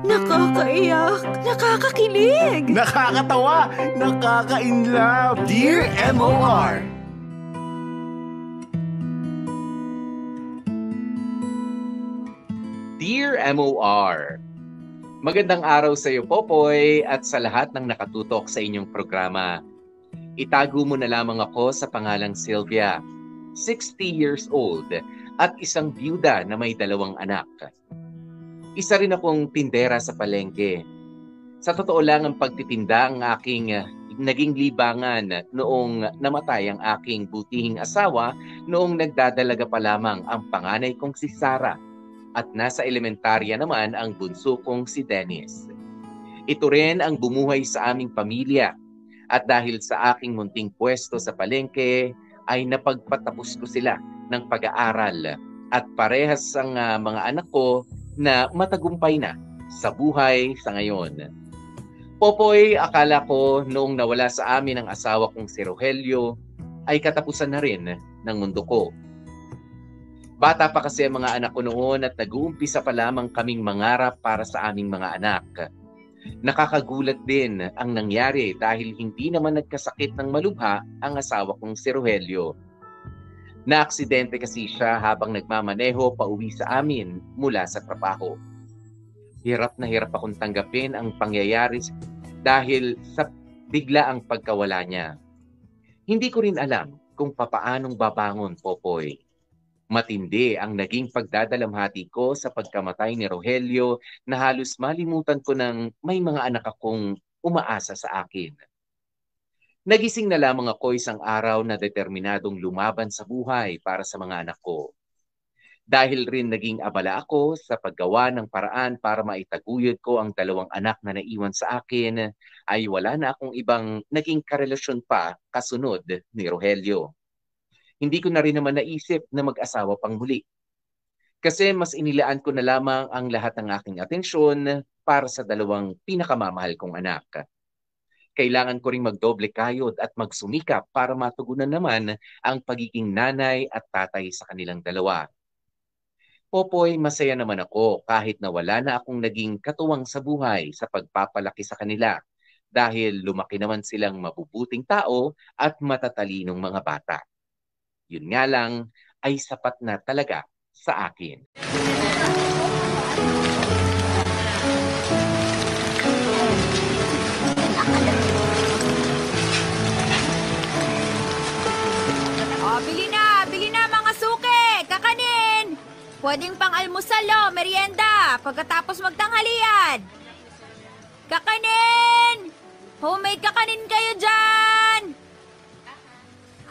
Nakakaiyak, nakakakilig. Nakakatawa, nakaka-inlove. Dear MOR! Dear MOR, Magandang araw sa iyo, Popoy, at sa lahat ng nakatutok sa inyong programa. Itago mo na lamang ako sa pangalang Sylvia, 60 years old, at isang byuda na may dalawang anak. Isa rin akong tindera sa palengke. Sa totoo lang ang pagtitinda ang aking uh, naging libangan noong namatay ang aking butihing asawa noong nagdadalaga pa lamang ang panganay kong si Sarah at nasa elementarya naman ang bunso kong si Dennis. Ito rin ang bumuhay sa aming pamilya at dahil sa aking munting pwesto sa palengke ay napagpatapos ko sila ng pag-aaral at parehas ang uh, mga anak ko na matagumpay na sa buhay sa ngayon. Popoy, akala ko noong nawala sa amin ang asawa kong si Rogelio ay katapusan na rin ng mundo ko Bata pa kasi ang mga anak ko noon at nag-uumpisa pa lamang kaming mangarap para sa aming mga anak. Nakakagulat din ang nangyari dahil hindi naman nagkasakit ng malubha ang asawa kong si Rogelio. Naaksidente kasi siya habang nagmamaneho pa uwi sa amin mula sa trabaho. Hirap na hirap akong tanggapin ang pangyayari dahil sa bigla ang pagkawala niya. Hindi ko rin alam kung papaanong babangon, Popoy Matindi ang naging pagdadalamhati ko sa pagkamatay ni Rogelio na halos malimutan ko ng may mga anak akong umaasa sa akin. Nagising na lamang ako isang araw na determinadong lumaban sa buhay para sa mga anak ko. Dahil rin naging abala ako sa paggawa ng paraan para maitaguyod ko ang dalawang anak na naiwan sa akin, ay wala na akong ibang naging karelasyon pa kasunod ni Rogelio hindi ko na rin naman naisip na mag-asawa pang muli. Kasi mas inilaan ko na lamang ang lahat ng aking atensyon para sa dalawang pinakamamahal kong anak. Kailangan ko ring magdoble kayod at magsumikap para matugunan naman ang pagiging nanay at tatay sa kanilang dalawa. Popoy, masaya naman ako kahit na wala na akong naging katuwang sa buhay sa pagpapalaki sa kanila dahil lumaki naman silang mabubuting tao at matatalinong mga bata. Yun nga lang ay sapat na talaga sa akin. Bili na! Bili na mga suke! Kakanin! Pwedeng pang almusal o, merienda, pagkatapos magtanghalian. Kakanin! Homemade kakanin kayo dyan!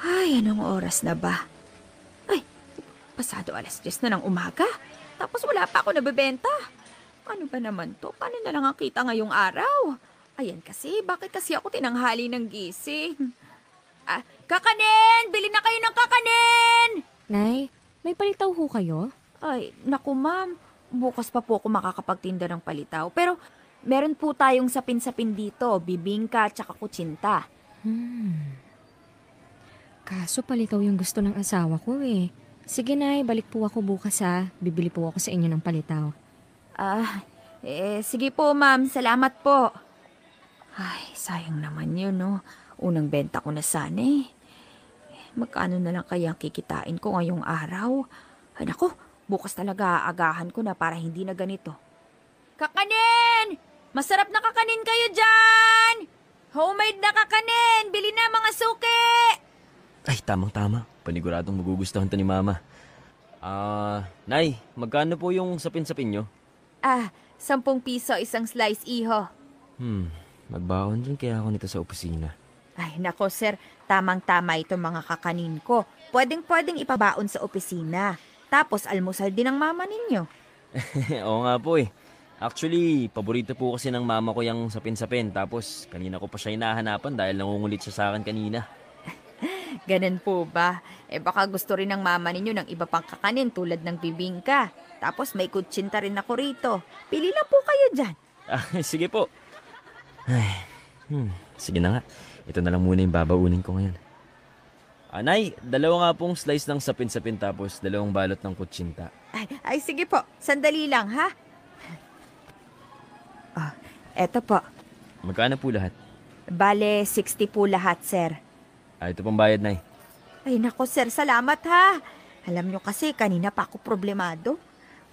Ay, anong oras na ba? Ay, pasado alas 10 na ng umaga. Tapos wala pa ako nabebenta. Ano ba naman to? Paano na lang ang kita ngayong araw? Ayan kasi, bakit kasi ako tinanghali ng gising? Ah, kakanin! Bili na kayo ng kakanin! Nay, may palitaw ho kayo? Ay, naku ma'am. Bukas pa po ako makakapagtinda ng palitaw. Pero meron po tayong sapin-sapin dito, bibingka at saka kutsinta. Hmm. Kaso palitaw yung gusto ng asawa ko eh. Sige na, balik po ako bukas ha. Bibili po ako sa inyo ng palitaw. Ah, eh, sige po ma'am. Salamat po. Ay, sayang naman yun, no? Unang benta ko na sana eh. Magkano na lang kaya kikitain ko ngayong araw? Ay, naku, bukas talaga aagahan ko na para hindi na ganito. Kakanin! Masarap na kakanin kayo dyan! Homemade na kakanin! Bili na mga suki! Ay, tamang-tama. Paniguradong magugustuhan to ni Mama. Ah, uh, Nay, magkano po yung sapin-sapin nyo? Ah, sampung piso isang slice, iho. Hmm, magbaon din kaya ako nito sa opisina. Ay, nako sir, tamang-tama ito mga kakanin ko. Pwedeng-pwedeng ipabaon sa opisina. Tapos almusal din ang mama ninyo. Oo nga po eh. Actually, paborito po kasi ng mama ko yung sapin-sapin. Tapos, kanina ko pa siya hinahanapan dahil nangungulit siya sa akin kanina. Ganun po ba? Eh baka gusto rin ng mama ninyo ng iba pang kakanin tulad ng bibingka. Tapos may kutsinta rin ako rito. Pili lang po kayo dyan. Ah, sige po. Ay, hmm, sige na nga. Ito na lang muna yung babaunin ko ngayon. Anay, dalawa nga pong slice ng sapin-sapin tapos dalawang balot ng kutsinta. Ay, ay sige po. Sandali lang ha. Eto po. Magkano po lahat? Bale, 60 po lahat, sir. Ah, ito pong bayad, Nay. Ay nako sir, salamat ha. Alam nyo kasi, kanina pa ako problemado.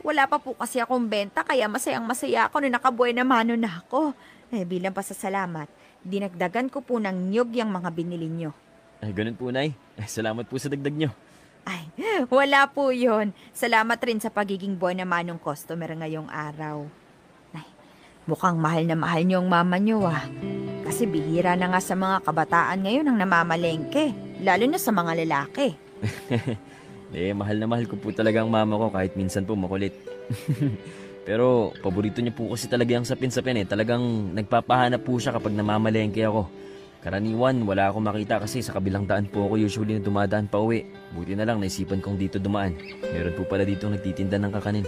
Wala pa po kasi akong benta, kaya masayang masaya ako na nakabuhay na mano na ako. Eh, bilang pasasalamat, dinagdagan ko po ng nyug yung mga binili nyo. Ay, ganun po, Nay. Ay, salamat po sa dagdag nyo. Ay, wala po yon. Salamat rin sa pagiging buhay na manong customer ngayong araw. Ay, mukhang mahal na mahal niyo ang mama niyo ah. Kasi bihira na nga sa mga kabataan ngayon ang namamalengke, lalo na sa mga lalaki. Eh, mahal na mahal ko po talaga ang mama ko kahit minsan po makulit. Pero, paborito niya po kasi talaga yung sapin-sapin eh. Talagang nagpapahanap po siya kapag namamalengke ako. Karaniwan, wala akong makita kasi sa kabilang daan po ako usually na dumadaan pa uwi. Buti na lang naisipan kong dito dumaan. Meron po pala dito nagtitinda ng kakanin.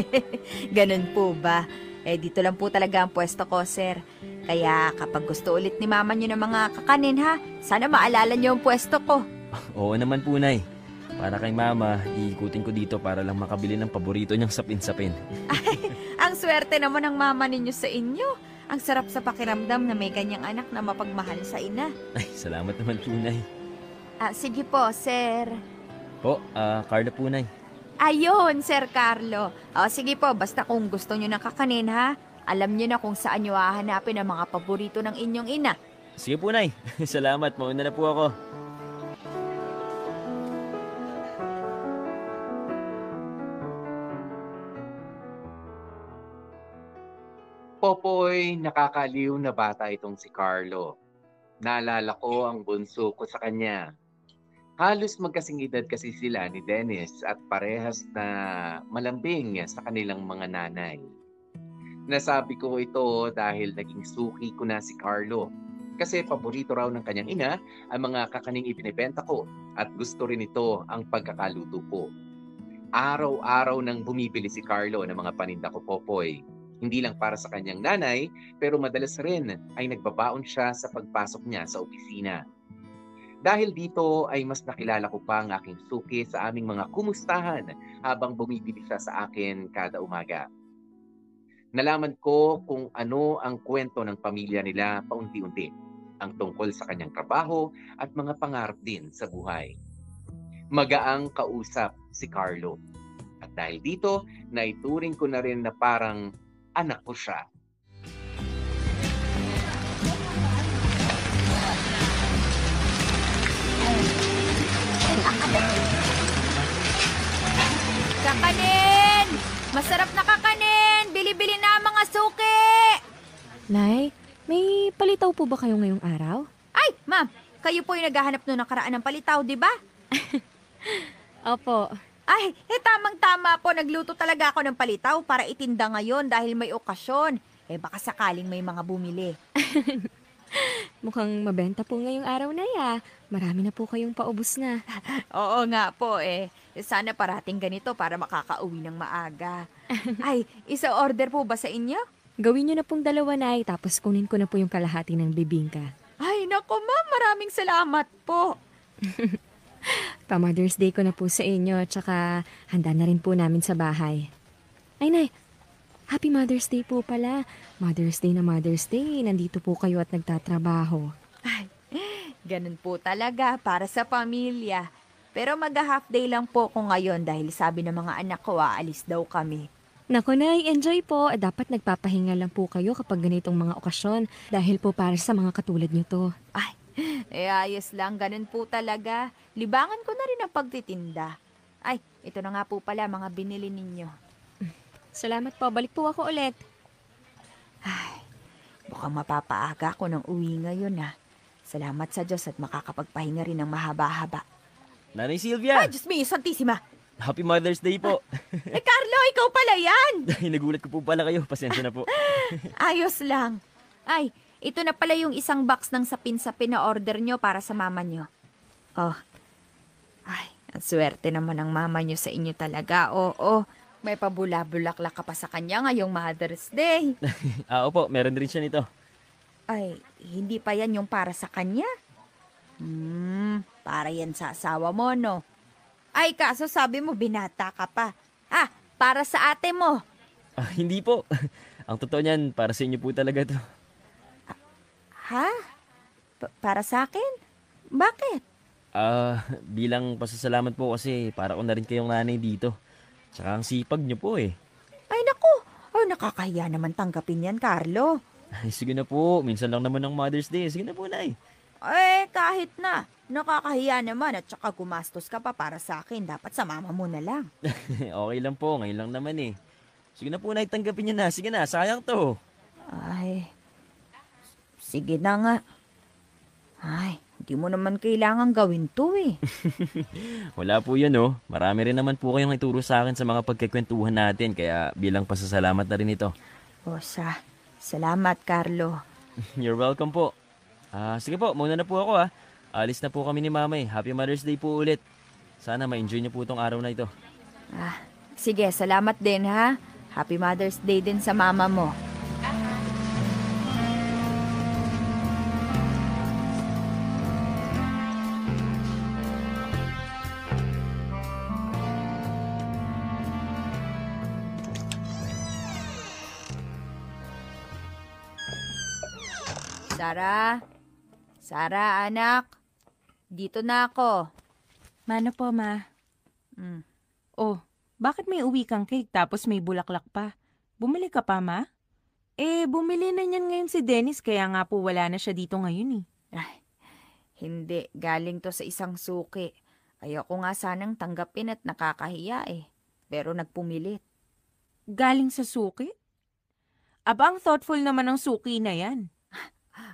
Ganun po ba? Eh, dito lang po talaga ang pwesto ko, sir. Kaya kapag gusto ulit ni mama niyo ng mga kakanin ha, sana maalala niyo ang pwesto ko. Oo naman po, Nay. Para kay mama, iikutin ko dito para lang makabili ng paborito niyang sapin-sapin. Ang swerte naman ng mama ninyo sa inyo. Ang sarap sa pakiramdam na may ganyang anak na mapagmahal sa ina. Ay, salamat naman po, Nay. Ah, sige po, sir. Po, ah, Carla po, Nay. Ayun, Sir Carlo. O, sige po, basta kung gusto nyo ng kakanin, ha? Alam nyo na kung saan nyo hahanapin ang mga paborito ng inyong ina. Sige po, Nay. salamat, mauna na po ako. Popoy, nakakaliw na bata itong si Carlo. Naalala ko ang bunso ko sa kanya. Halos magkasing edad kasi sila ni Dennis at parehas na malambing sa kanilang mga nanay. Nasabi ko ito dahil naging suki ko na si Carlo. Kasi paborito raw ng kanyang ina ang mga kakaning ibinebenta ko at gusto rin ito ang pagkakaluto ko. Araw-araw nang bumibili si Carlo ng mga paninda ko, Popoy hindi lang para sa kanyang nanay, pero madalas rin ay nagbabaon siya sa pagpasok niya sa opisina. Dahil dito ay mas nakilala ko pa ang aking suki sa aming mga kumustahan habang bumibili siya sa akin kada umaga. Nalaman ko kung ano ang kwento ng pamilya nila paunti-unti, ang tungkol sa kanyang trabaho at mga pangarap din sa buhay. Magaang kausap si Carlo. At dahil dito, naituring ko na rin na parang anak ko siya. Kakanin! Masarap na kakanin! Bili-bili na ang mga suki! Nay, may palitaw po ba kayo ngayong araw? Ay, ma'am, kayo po yung naghahanap noong nakaraan ng palitaw, di ba? Opo. Ay, eh tamang-tama po, nagluto talaga ako ng palitaw para itinda ngayon dahil may okasyon. Eh baka sakaling may mga bumili. Mukhang mabenta po ngayong araw na ya. Marami na po kayong paubos na. Oo nga po eh. Sana parating ganito para makakauwi ng maaga. Ay, isa order po ba sa inyo? Gawin nyo na pong dalawa, Nay, tapos kunin ko na po yung kalahati ng bibingka. Ay, nako ma'am, maraming salamat po. Pa-Mother's Day ko na po sa inyo, tsaka handa na rin po namin sa bahay. Ay, Nay, Happy Mother's Day po pala. Mother's Day na Mother's Day, nandito po kayo at nagtatrabaho. Ganun po talaga para sa pamilya. Pero mag-half day lang po ko ngayon dahil sabi ng mga anak ko aalis daw kami. Nako, Nay, enjoy po. Dapat nagpapahinga lang po kayo kapag ganitong mga okasyon dahil po para sa mga katulad nyo to. Ay, eh ayos lang, ganun po talaga. Libangan ko na rin ang pagtitinda. Ay, ito na nga po pala mga binili ninyo. Salamat po. Balik po ako ulit. Ay, mukhang mapapaaga ko ng uwi ngayon ah. Salamat sa Diyos at makakapagpahinga rin ng mahaba-haba. Nanay Sylvia! Ay, Diyos mio, Santissima! Happy Mother's Day po! Eh, Carlo, ikaw pala yan! Ay, nagulat ko po pala kayo. Pasensya na po. Ayos lang. Ay, ito na pala yung isang box ng sapin-sapin na order nyo para sa mama nyo. Oh. Ay, ang swerte naman ng mama nyo sa inyo talaga. Oo, may pabula-bulaklak ka pa sa kanya ngayong Mother's Day. Ah, opo, meron din siya nito. Ay, hindi pa yan yung para sa kanya? Hmm, para yan sa asawa mo, no? Ay, kaso sabi mo binata ka pa. Ah, para sa ate mo. Ah, hindi po. Ang totoo niyan, para sa inyo po talaga to. Ha? Pa- para sa akin? Bakit? Ah, bilang pasasalamat po kasi para ko na rin kayong nanay dito. Tsaka ang sipag niyo po eh. Ay naku, ay nakakahiya naman tanggapin yan, Carlo. Ay, sige na po. Minsan lang naman ng Mother's Day. Sige na po, Nay. Eh, kahit na. Nakakahiya naman at saka gumastos ka pa para sa akin. Dapat sa mama mo na lang. okay lang po. Ngayon lang naman eh. Sige na po, Nay. Tanggapin niyo na. Sige na. Sayang to. Ay, sige na nga. Ay, hindi mo naman kailangan gawin to eh. Wala po yun, oh. Marami rin naman po kayong ituro sa akin sa mga pagkikwentuhan natin. Kaya bilang pasasalamat na rin ito. O sa, salamat Carlo. You're welcome po. Ah, sige po. Muna na po ako, ah. Alis na po kami ni Mama eh. Happy Mother's Day po ulit. Sana ma-enjoy niyo po itong araw na ito. Ah, sige, salamat din ha. Happy Mother's Day din sa mama mo. Sara? Sara, anak? Dito na ako. Mano po, ma? Mm. Oh, bakit may uwi kang cake tapos may bulaklak pa? Bumili ka pa, ma? Eh, bumili na niyan ngayon si Dennis kaya nga po wala na siya dito ngayon eh. Hindi, galing to sa isang suki. Ayoko nga sanang tanggapin at nakakahiya eh. Pero nagpumilit. Galing sa suki? Aba, ang thoughtful naman ng suki na yan.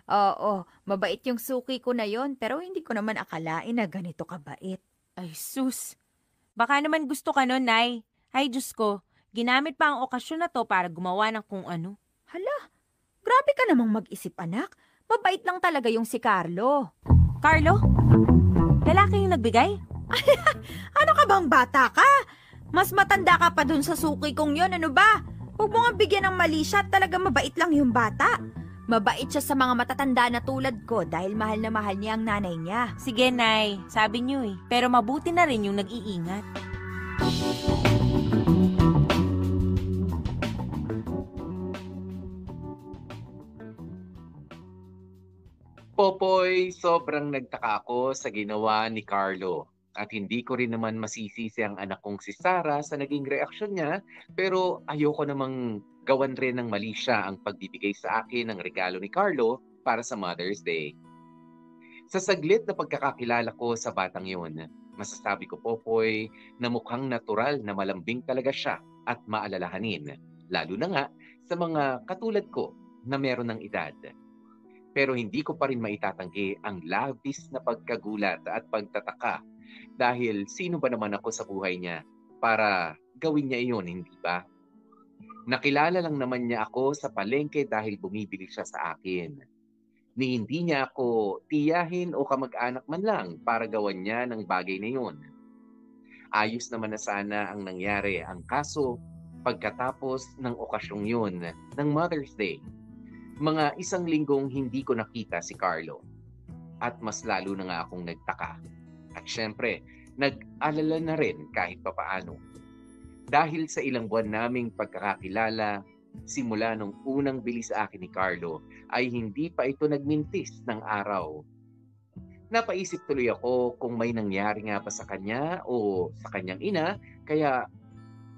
Oo, mabait yung suki ko na yon pero hindi ko naman akalain na ganito kabait. Ay, sus. Baka naman gusto ka nun, Nay. Ay, Diyos ko. Ginamit pa ang okasyon na to para gumawa ng kung ano. Hala, grabe ka namang mag-isip anak. Mabait lang talaga yung si Carlo. Carlo? Lalaki yung nagbigay? Ano ka bang bata ka? Mas matanda ka pa dun sa suki kong yon, ano ba? Huwag mo nga bigyan ng mali siya, talaga mabait lang yung bata. Mabait siya sa mga matatanda na tulad ko dahil mahal na mahal niya ang nanay niya. Sige, Nay. Sabi niyo eh. Pero mabuti na rin yung nag-iingat. Popoy, sobrang nagtaka ako sa ginawa ni Carlo. At hindi ko rin naman masisisi ang anak kong si Sarah sa naging reaksyon niya, pero ayoko namang gawan rin ng mali siya ang pagbibigay sa akin ng regalo ni Carlo para sa Mother's Day. Sa saglit na pagkakakilala ko sa batang yun, masasabi ko Popoy na mukhang natural na malambing talaga siya at maalalahanin, lalo na nga sa mga katulad ko na meron ng edad pero hindi ko pa rin maitatanggi ang labis na pagkagulat at pagtataka dahil sino ba naman ako sa buhay niya para gawin niya iyon, hindi ba? Nakilala lang naman niya ako sa palengke dahil bumibili siya sa akin. Ni hindi niya ako tiyahin o kamag-anak man lang para gawan niya ng bagay na yun. Ayos naman na sana ang nangyari ang kaso pagkatapos ng okasyong yun ng Mother's Day mga isang linggong hindi ko nakita si Carlo. At mas lalo na nga akong nagtaka. At syempre, nag-alala na rin kahit papaano. Dahil sa ilang buwan naming pagkakakilala, simula nung unang bili sa akin ni Carlo, ay hindi pa ito nagmintis ng araw. Napaisip tuloy ako kung may nangyari nga ba sa kanya o sa kanyang ina, kaya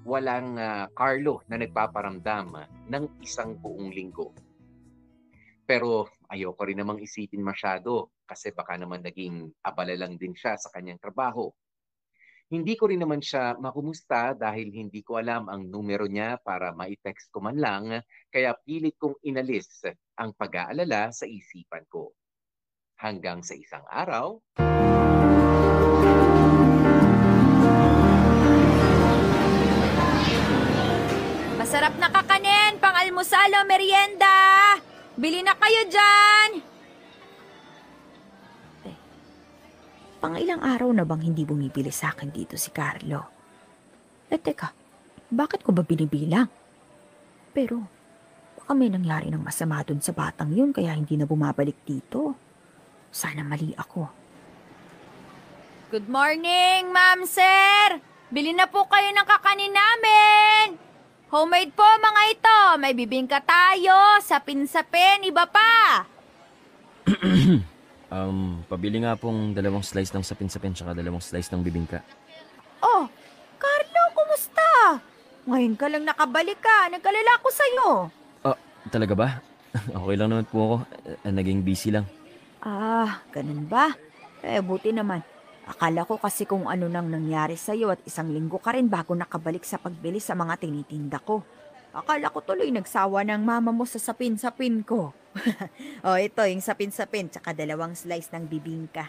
walang ah, Carlo na nagpaparamdam ng isang buong linggo. Pero ayoko rin namang isipin masyado kasi baka naman naging abala lang din siya sa kanyang trabaho. Hindi ko rin naman siya makumusta dahil hindi ko alam ang numero niya para ma-text ko man lang, kaya pilit kong inalis ang pag-aalala sa isipan ko. Hanggang sa isang araw, Masarap na kakanin, pang almusal o merienda. Bili na kayo dyan. Pang ilang araw na bang hindi bumibili sa akin dito si Carlo? Eh teka, bakit ko ba binibilang? Pero, baka may nangyari ng masama dun sa batang yun kaya hindi na bumabalik dito. Sana mali ako. Good morning, ma'am, sir. Bili na po kayo ng kakanin namin. Homemade po mga ito. May bibingka tayo, sapin-sapin, iba pa. Um, pabili nga pong dalawang slice ng sapin-sapin tsaka dalawang slice ng bibingka. Oh, Carlo, kumusta? Ngayon ka lang nakabalik ka. Nagkalala ko sa'yo. Talaga ba? okay lang naman po ako. Eh, naging busy lang. Ah, ganun ba? Eh, buti naman. Akala ko kasi kung ano nang nangyari sa'yo at isang linggo ka rin bago nakabalik sa pagbili sa mga tinitinda ko. Akala ko tuloy nagsawa ng mama mo sa sapin-sapin ko. oh, ito yung sapin-sapin tsaka dalawang slice ng bibingka.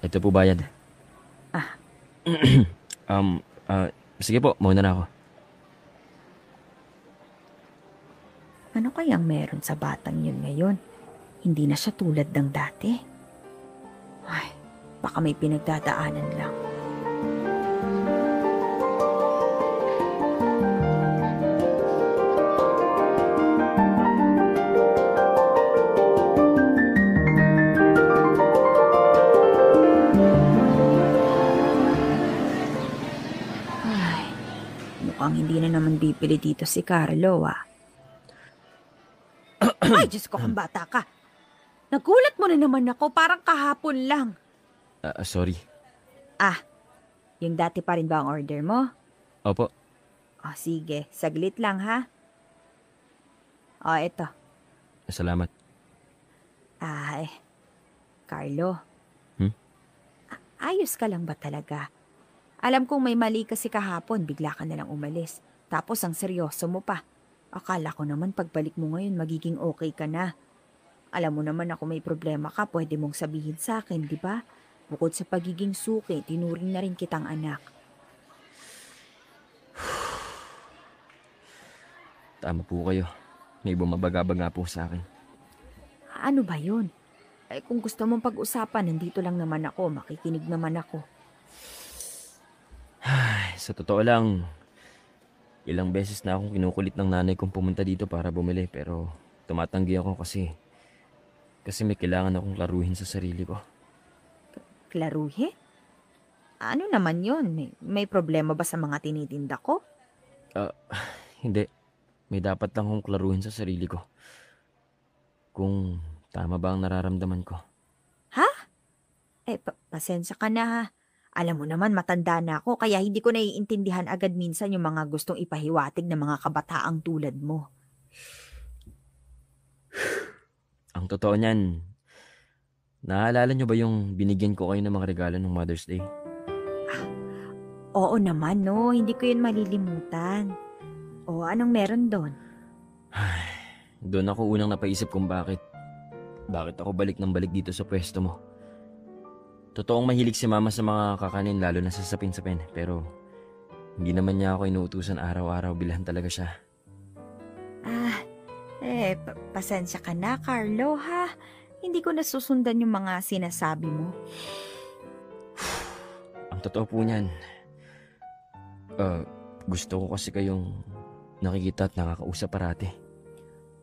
Ito po bayad. Ah. um, ah, sige po, mauna na ako. Ano kayang meron sa batang yun ngayon? Hindi na siya tulad ng dati. Ay, baka may pinagdadaanan lang. Mukhang hindi na naman bibili dito si Carlo ah. Ay, Diyos ko, kang bata ka. Nagulat mo na naman ako, parang kahapon lang. Ah, sorry. Ah, yung dati pa rin ba ang order mo? Opo. Ah, sige, saglit lang ha. Ah, eto. Salamat. Ay, Carlo. Hmm? A- Ayos ka lang ba talaga? Alam kong may mali kasi kahapon, bigla ka na lang umalis. Tapos ang seryoso mo pa. Akala ko naman pagbalik mo ngayon magiging okay ka na. Alam mo naman ako may problema ka, pwede mong sabihin sa akin, di ba? Bukod sa pagiging suki, tinuring na rin kitang anak. Tama po kayo. May bumabaga-baga po sa akin. Ano ba yun? Eh kung gusto mong pag-usapan, nandito lang naman ako, makikinig naman ako. Ay, sa totoo lang, ilang beses na akong kinukulit ng nanay kong pumunta dito para bumili pero tumatanggi ako kasi kasi may kailangan akong laruhin sa sarili ko. Klaruhe? Ano naman yun? May, may problema ba sa mga tinitinda ko? Hindi. May dapat lang akong klaruhin sa sarili ko. Kung tama ba ang nararamdaman ko. Eh, pa- pasensya ka na ha. Alam mo naman, matanda na ako, kaya hindi ko naiintindihan agad minsan yung mga gustong ipahiwatig ng mga kabataang tulad mo. Ang totoo niyan, naalala niyo ba yung binigyan ko kayo ng mga regalo ng Mother's Day? Oo naman, no. Hindi ko yun malilimutan. O, anong meron doon? Doon ako unang napaisip kung bakit. Bakit ako balik ng balik dito sa pwesto mo. Totoong mahilig si mama sa mga kakanin lalo na sa sapin-sapin. Pero hindi naman niya ako inuutusan araw-araw bilhan talaga siya. Ah, eh, pa- pasensya ka na, Carlo, ha? Hindi ko nasusundan yung mga sinasabi mo. Ang totoo po niyan, ah, gusto ko kasi kayong nakikita at nakakausap parati.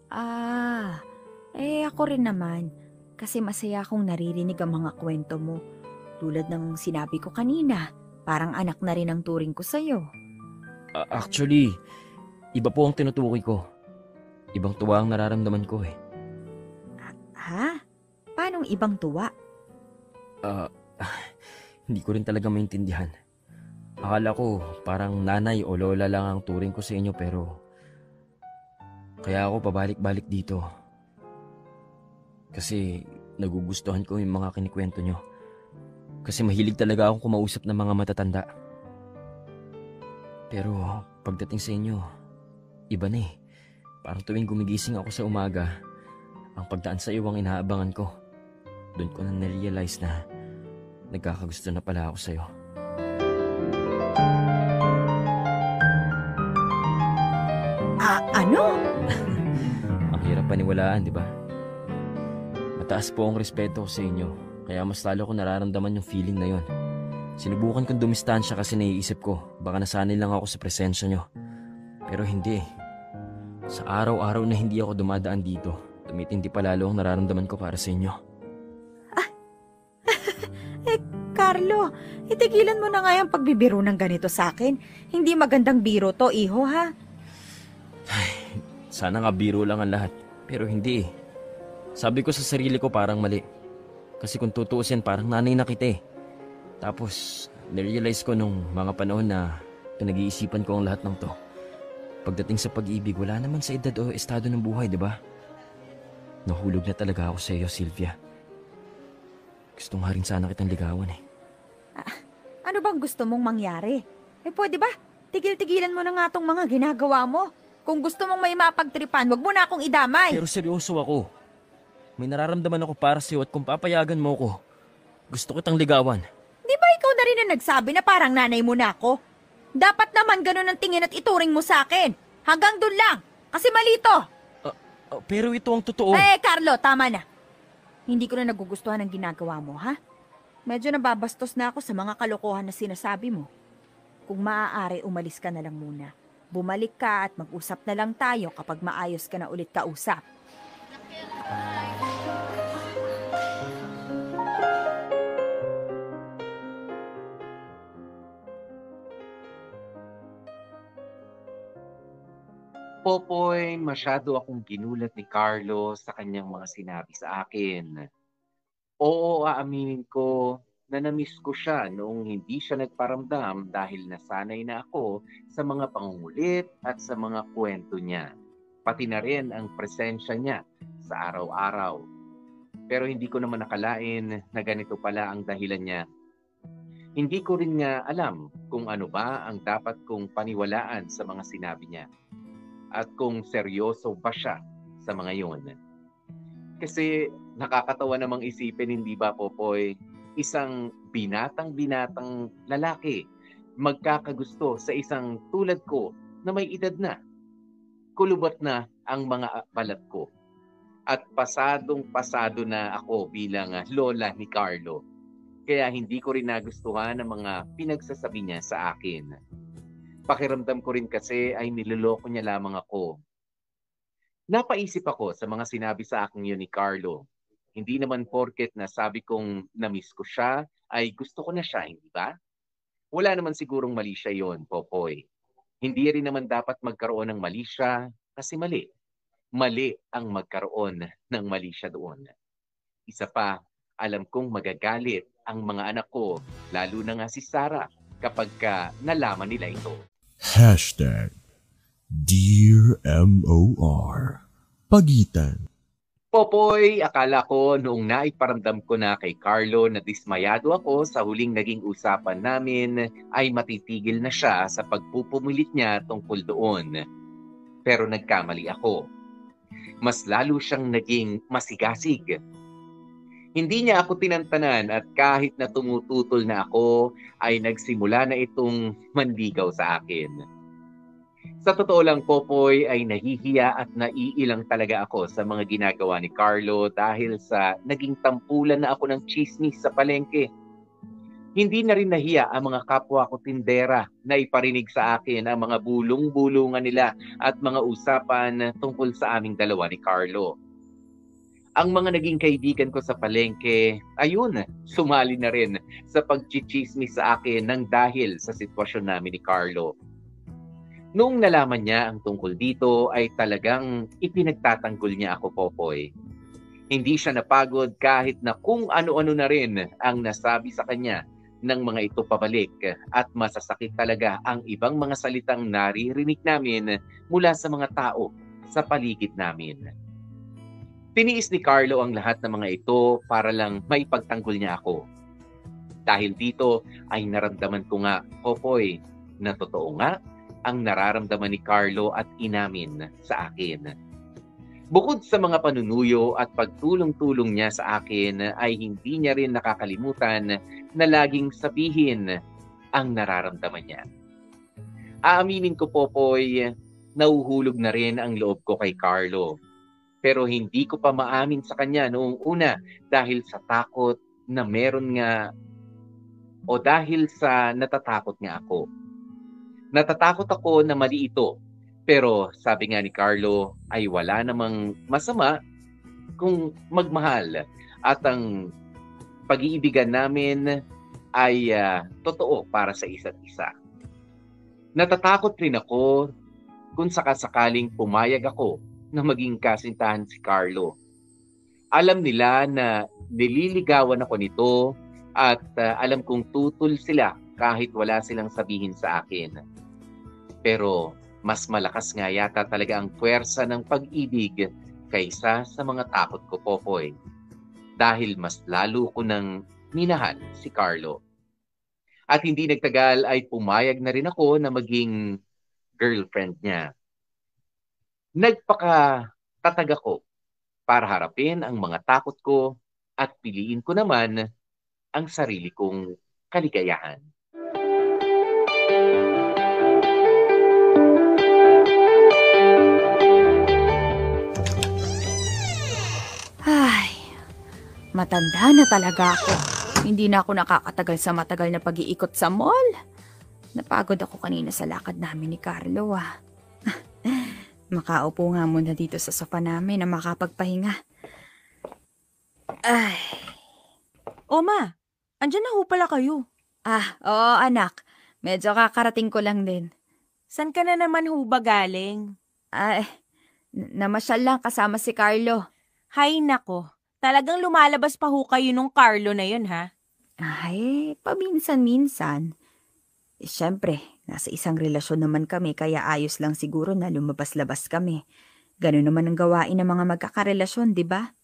Ah, eh ako rin naman. Kasi masaya akong naririnig ang mga kwento mo. Tulad ng sinabi ko kanina, parang anak na rin ang turing ko sa'yo. Ah, actually, iba po ang tinutukoy ko. Ibang tuwa ang nararamdaman ko eh. Ha? Paanong ibang tuwa? Ah, hindi ko rin talaga maintindihan. Akala ko parang nanay o lola lang ang turing ko sa inyo pero kaya ako pabalik-balik dito. Kasi nagugustuhan ko yung mga kinikwento nyo. Kasi mahilig talaga akong kumausap ng mga matatanda. Pero pagdating sa inyo, iba na eh. Parang tuwing gumigising ako sa umaga, ang pagdaan sa iyo ang inaabangan ko. Doon ko na narealize na nagkakagusto na pala ako sa'yo. Ah, ano? Ang hirap paniwalaan, di ba? Mataas po ang respeto ko sa inyo, kaya mas lalo ko nararamdaman yung feeling na yon. Sinubukan kong dumistansya kasi naiisip ko, baka nasanay lang ako sa presensya nyo. Pero hindi eh. Sa araw-araw na hindi ako dumadaan dito, tumitindi pa lalo ang nararamdaman ko para sa inyo. Carlo, itigilan mo na nga yung pagbibiro ng ganito sa akin. Hindi magandang biro to, iho ha? Sana nga biro lang ang lahat. Pero hindi eh. Sabi ko sa sarili ko parang mali. Kasi kung tutuusin parang nanay na kita eh. Tapos, narealize ko nung mga panahon na pinag-iisipan ko ang lahat ng to. Pagdating sa pag-ibig, wala naman sa edad o estado ng buhay, di ba? Nahulog na talaga ako sa iyo, Sylvia. Gusto nga rin sana kitang ligawan eh. Ano bang gusto mong mangyari? Eh pwede ba? Tigil-tigilan mo na nga tong mga ginagawa mo. Kung gusto mong may mapagtripan, wag mo na akong idamay. Pero seryoso ako. May nararamdaman ako para sa'yo at kung papayagan mo ko, gusto kitang ligawan. Di ba ikaw na rin ang nagsabi na parang nanay mo na ako? Dapat naman ganun ang tingin at ituring mo sa akin. Hanggang dun lang. Kasi mali to. Oh, pero ito ang totoo. Eh, Carlo, tama na. Hindi ko na nagugustuhan ang ginagawa mo, ha? Medyo nababastos na ako sa mga kalokohan na sinasabi mo. Kung maaari, umalis ka na lang muna. Bumalik ka at mag-usap na lang tayo kapag maayos ka na ulit kausap. Popoy, masyado akong ginulat ni Carlo sa kanyang mga sinabi sa akin. Oo, aaminin ko na namiss ko siya noong hindi siya nagparamdam dahil nasanay na ako sa mga pangungulit at sa mga kwento niya. Pati na rin ang presensya niya sa araw-araw. Pero hindi ko naman nakalain na ganito pala ang dahilan niya. Hindi ko rin nga alam kung ano ba ang dapat kong paniwalaan sa mga sinabi niya at kung seryoso ba siya sa mga yun. Kasi nakakatawa namang isipin, hindi ba, Popoy, isang binatang-binatang lalaki magkakagusto sa isang tulad ko na may edad na. Kulubat na ang mga balat ko. At pasadong-pasado na ako bilang lola ni Carlo. Kaya hindi ko rin nagustuhan ang mga pinagsasabi niya sa akin pakiramdam ko rin kasi ay niloloko niya lamang ako. Napaisip ako sa mga sinabi sa akin yun ni Carlo. Hindi naman porket na sabi kong namiss ko siya, ay gusto ko na siya, hindi ba? Wala naman sigurong mali siya yon, Popoy. Hindi rin naman dapat magkaroon ng mali siya kasi mali. Mali ang magkaroon ng mali siya doon. Isa pa, alam kong magagalit ang mga anak ko, lalo na nga si Sarah, kapag ka nalaman nila ito. Hashtag Dear M.O.R. Pagitan. Popoy, akala ko noong naiparamdam ko na kay Carlo na dismayado ako sa huling naging usapan namin ay matitigil na siya sa pagpupumilit niya tungkol doon. Pero nagkamali ako. Mas lalo siyang naging masigasig. Hindi niya ako tinantanan at kahit na tumututol na ako ay nagsimula na itong manligaw sa akin. Sa totoo lang, Popoy, ay nahihiya at naiilang talaga ako sa mga ginagawa ni Carlo dahil sa naging tampulan na ako ng chismis sa palengke. Hindi na rin nahiya ang mga kapwa ko tindera na iparinig sa akin ang mga bulong-bulungan nila at mga usapan tungkol sa aming dalawa ni Carlo ang mga naging kaibigan ko sa palengke, ayun, sumali na rin sa pagchichismis sa akin ng dahil sa sitwasyon namin ni Carlo. Nung nalaman niya ang tungkol dito ay talagang ipinagtatanggol niya ako, Popoy. Hindi siya napagod kahit na kung ano-ano na rin ang nasabi sa kanya ng mga ito pabalik at masasakit talaga ang ibang mga salitang naririnig namin mula sa mga tao sa paligid namin. Tiniis ni Carlo ang lahat ng mga ito para lang maipagtanggol niya ako. Dahil dito ay naramdaman ko nga, Popoy, na totoo nga ang nararamdaman ni Carlo at inamin sa akin. Bukod sa mga panunuyo at pagtulong-tulong niya sa akin ay hindi niya rin nakakalimutan na laging sabihin ang nararamdaman niya. Aaminin ko, Popoy, nauhulog na rin ang loob ko kay Carlo pero hindi ko pa maamin sa kanya noong una dahil sa takot na meron nga o dahil sa natatakot nga ako. Natatakot ako na mali ito. Pero sabi nga ni Carlo ay wala namang masama kung magmahal at ang pag-iibigan namin ay uh, totoo para sa isa't isa. Natatakot rin ako kung sakasakaling pumayag ako na maging kasintahan si Carlo. Alam nila na nililigawan ako nito at uh, alam kong tutol sila kahit wala silang sabihin sa akin. Pero mas malakas nga yata talaga ang puwersa ng pag-ibig kaysa sa mga takot ko, Popoy. Dahil mas lalo ko nang minahal si Carlo. At hindi nagtagal ay pumayag na rin ako na maging girlfriend niya. Nagpaka tatag ako para harapin ang mga takot ko at piliin ko naman ang sarili kong kaligayahan. Ay, matanda na talaga ako. Hindi na ako nakakatagal sa matagal na pag-iikot sa mall. Napagod ako kanina sa lakad namin ni Carlo ah. Makaupo nga muna dito sa sofa namin na makapagpahinga. Ay, O ma, andyan na ho pala kayo. ah, oo anak. Medyo kakarating ko lang din. San ka na naman ho ba galing? Ay, namasyal lang kasama si Carlo. Hay nako, talagang lumalabas pa ho kayo nung Carlo na yun ha? Ay, paminsan-minsan. Eh, Siyempre, nasa isang relasyon naman kami kaya ayos lang siguro na lumabas-labas kami. Ganun naman ang gawain ng mga magkakarelasyon, di ba?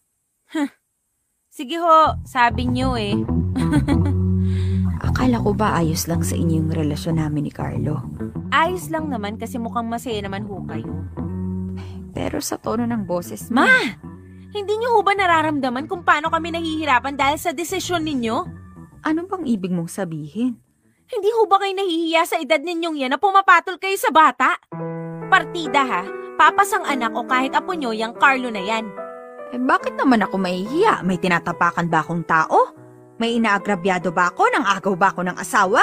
Sige ho, sabi niyo eh. Akala ko ba ayos lang sa inyo yung relasyon namin ni Carlo? Ayos lang naman kasi mukhang masaya naman ho kayo. Pero sa tono ng boses mo, Ma! Hindi niyo ho ba nararamdaman kung paano kami nahihirapan dahil sa desisyon ninyo? ano bang ibig mong sabihin? Hindi ho ba kayo nahihiya sa edad ninyong yan na pumapatol kayo sa bata? Partida ha, papasang anak o kahit apo nyo yung Carlo na yan. Eh, bakit naman ako mahihiya? May tinatapakan ba akong tao? May inaagrabyado ba ako? Nang agaw ba ako ng asawa?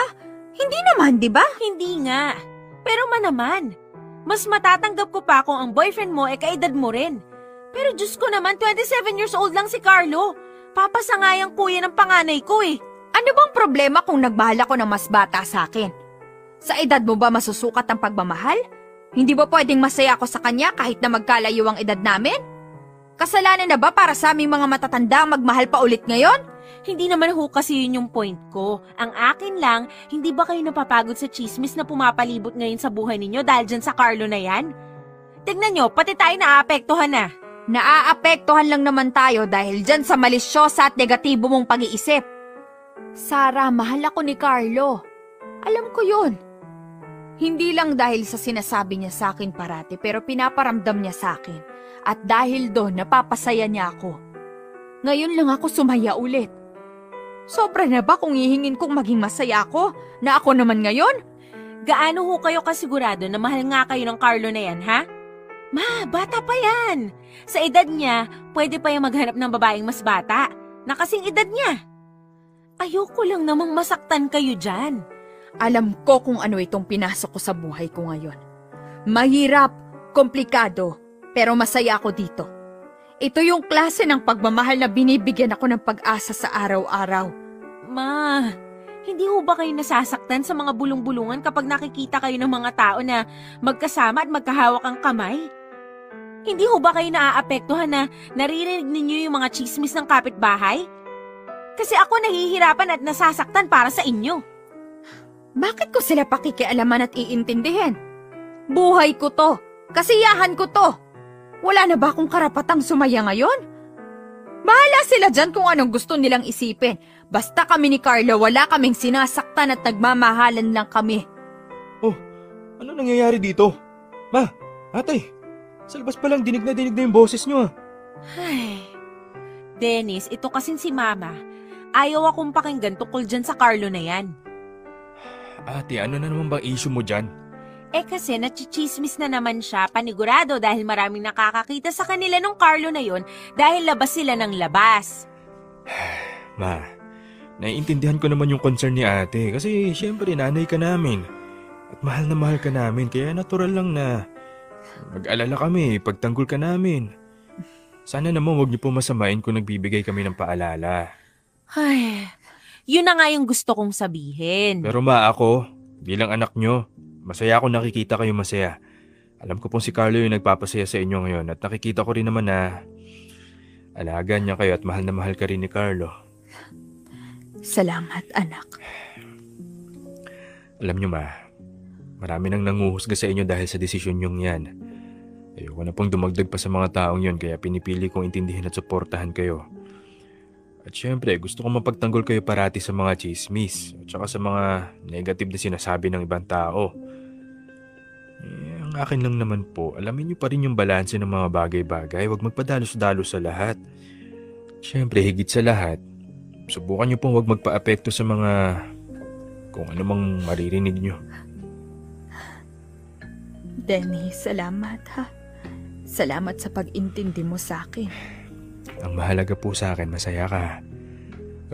Hindi naman, di ba? Hindi nga. Pero man naman, mas matatanggap ko pa kung ang boyfriend mo ay kaedad mo rin. Pero Diyos ko naman, 27 years old lang si Carlo. Papasa nga yung kuya ng panganay ko eh. Ano bang problema kung nagmahal ako ng mas bata sa akin? Sa edad mo ba masusukat ang pagmamahal? Hindi ba pwedeng masaya ako sa kanya kahit na magkalayo ang edad namin? Kasalanan na ba para sa aming mga matatanda magmahal pa ulit ngayon? Hindi naman ho kasi yun yung point ko. Ang akin lang, hindi ba kayo napapagod sa chismis na pumapalibot ngayon sa buhay ninyo dahil dyan sa Carlo na yan? Tignan nyo, pati tayo naapektuhan na. Naaapektuhan lang naman tayo dahil dyan sa malisyosa at negatibo mong pag-iisip. Sara, mahal ako ni Carlo. Alam ko yun. Hindi lang dahil sa sinasabi niya sa akin parati pero pinaparamdam niya sa akin. At dahil doon, napapasaya niya ako. Ngayon lang ako sumaya ulit. Sobra na ba kung hihingin kong maging masaya ako na ako naman ngayon? Gaano ho kayo kasigurado na mahal nga kayo ng Carlo na yan, ha? Ma, bata pa yan. Sa edad niya, pwede pa yung maghanap ng babaeng mas bata. Na kasing edad niya. Ayoko lang namang masaktan kayo dyan. Alam ko kung ano itong pinasok ko sa buhay ko ngayon. Mahirap, komplikado, pero masaya ako dito. Ito yung klase ng pagmamahal na binibigyan ako ng pag-asa sa araw-araw. Ma, hindi ho ba kayo nasasaktan sa mga bulong-bulungan kapag nakikita kayo ng mga tao na magkasama at magkahawak ang kamay? Hindi ho ba kayo naaapektuhan na naririnig ninyo yung mga chismis ng kapitbahay? Kasi ako nahihirapan at nasasaktan para sa inyo. Bakit ko sila pakikialaman at iintindihin? Buhay ko to. Kasiyahan ko to. Wala na ba akong karapatang sumaya ngayon? Bahala sila dyan kung anong gusto nilang isipin. Basta kami ni Carlo, wala kaming sinasaktan at nagmamahalan lang kami. Ano nangyayari dito? Ma, ate, sa labas pa lang dinig na dinig na yung boses nyo ah. Ay, Dennis, ito kasing si Mama. Ayaw akong pakinggan tungkol dyan sa Carlo na yan. Ate, ano na naman bang issue mo dyan? Eh kasi nachichismis na naman siya panigurado dahil maraming nakakakita sa kanila nung Carlo na yon dahil labas sila ng labas. Ma, naiintindihan ko naman yung concern ni ate kasi syempre nanay ka namin. At mahal na mahal ka namin kaya natural lang na mag-alala kami pagtanggol ka namin. Sana naman huwag niyo po masamain kung nagbibigay kami ng paalala. Ay, yun na nga yung gusto kong sabihin. Pero ma, ako, bilang anak nyo, masaya ako nakikita kayo masaya. Alam ko pong si Carlo yung nagpapasaya sa inyo ngayon at nakikita ko rin naman na alagaan niya kayo at mahal na mahal ka rin ni Carlo. Salamat, anak. Alam niyo ma, marami nang nanguhusga sa inyo dahil sa desisyon niyong yan. Ayoko na pong dumagdag pa sa mga taong yon kaya pinipili kong intindihin at suportahan kayo. At syempre, gusto kong mapagtanggol kayo parati sa mga chismis at saka sa mga negative na sinasabi ng ibang tao. Eh, ang akin lang naman po, alamin niyo pa rin yung balanse ng mga bagay-bagay. Huwag magpadalos-dalos sa lahat. Syempre, higit sa lahat, subukan niyo pong huwag magpa-apekto sa mga kung ano mang maririnig niyo. Denny, salamat ha. Salamat sa pag-intindi mo sa akin. Ang mahalaga po sa akin, masaya ka.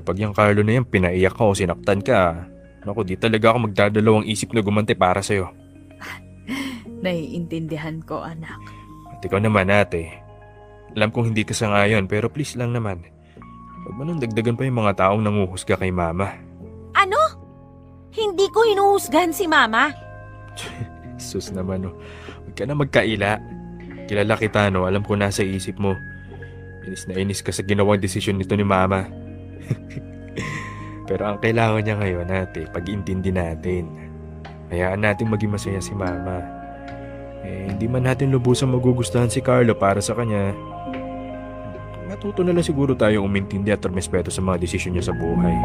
Kapag yung Carlo na yan, pinaiyak ka o sinaktan ka, naku, di talaga ako magdadalawang isip na gumante para sa'yo. Naiintindihan ko, anak. At ikaw naman, ate. Alam kong hindi ka sangayon, pero please lang naman. Huwag mo nang dagdagan pa yung mga taong nanguhusga kay mama. Ano? Hindi ko hinuhusgahan si Mama. Sus naman, oh. Huwag ka na magkaila. Kilala kita, no? Alam ko nasa isip mo. Inis na inis ka sa ginawang desisyon nito ni mama. Pero ang kailangan niya ngayon, ate, pag-intindi natin. Hayaan natin maging masaya si mama. Eh, hindi man natin lubusang magugustuhan si Carlo para sa kanya. Matuto na lang siguro tayo umintindi at respeto sa mga desisyon niya sa buhay.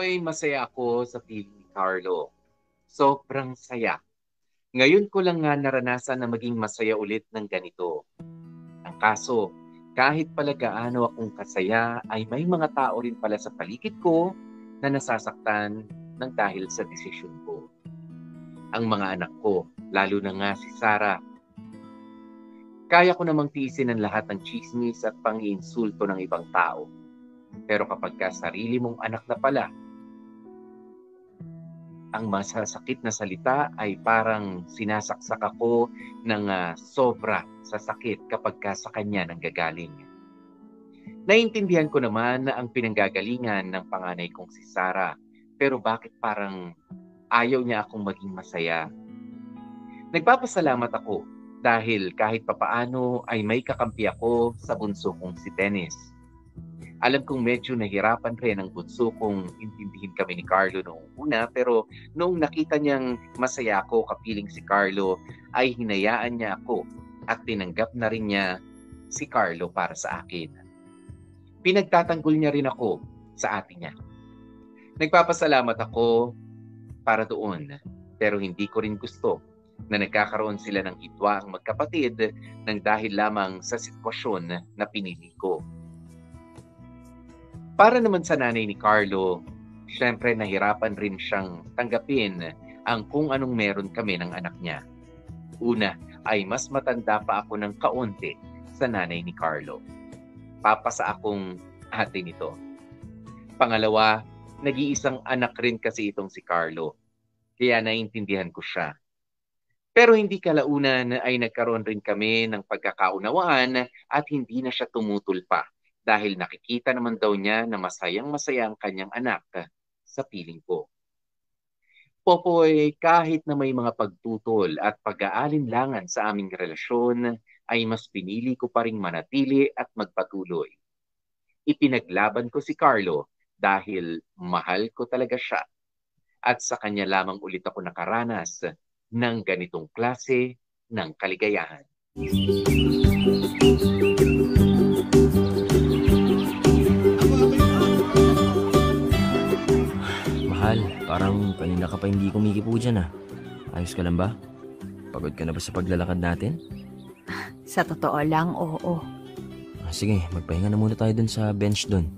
Popoy, masaya ako sa feeling ni Carlo. Sobrang saya. Ngayon ko lang nga naranasan na maging masaya ulit ng ganito. Ang kaso, kahit pala gaano akong kasaya, ay may mga tao rin pala sa paligid ko na nasasaktan ng dahil sa desisyon ko. Ang mga anak ko, lalo na nga si Sarah. Kaya ko namang tiisin ang lahat ng chismis at pang-iinsulto ng ibang tao. Pero kapag ka sarili mong anak na pala, ang masasakit na salita ay parang sinasaksak ako ng ah, sobra sa sakit kapag ka sa kanya nang gagaling. Naintindihan ko naman na ang pinanggagalingan ng panganay kong si Sarah, pero bakit parang ayaw niya akong maging masaya? Nagpapasalamat ako dahil kahit papaano ay may kakampi ako sa bunso kong si Dennis. Alam kong medyo nahirapan rin ang bunso kong intindihin kami ni Carlo noong una pero noong nakita niyang masaya ako kapiling si Carlo ay hinayaan niya ako at tinanggap na rin niya si Carlo para sa akin. Pinagtatanggol niya rin ako sa ate niya. Nagpapasalamat ako para doon pero hindi ko rin gusto na nagkakaroon sila ng hitwa ang magkapatid ng dahil lamang sa sitwasyon na pinili ko. Para naman sa nanay ni Carlo, syempre nahirapan rin siyang tanggapin ang kung anong meron kami ng anak niya. Una ay mas matanda pa ako ng kaunti sa nanay ni Carlo. Papa sa akong ate nito. Pangalawa, nag-iisang anak rin kasi itong si Carlo. Kaya naintindihan ko siya. Pero hindi kalaunan ay nagkaroon rin kami ng pagkakaunawaan at hindi na siya tumutol pa dahil nakikita naman daw niya na masayang masaya ang kanyang anak sa piling ko. Popoy, kahit na may mga pagtutol at pag-aalinlangan sa aming relasyon, ay mas pinili ko pa ring manatili at magpatuloy. Ipinaglaban ko si Carlo dahil mahal ko talaga siya. At sa kanya lamang ulit ako nakaranas ng ganitong klase ng kaligayahan. Mahal, parang kanina ka pa hindi kumikipo dyan ah. Ayos ka lang ba? Pagod ka na ba sa paglalakad natin? Sa totoo lang, oo. Ah, sige, magpahinga na muna tayo dun sa bench dun.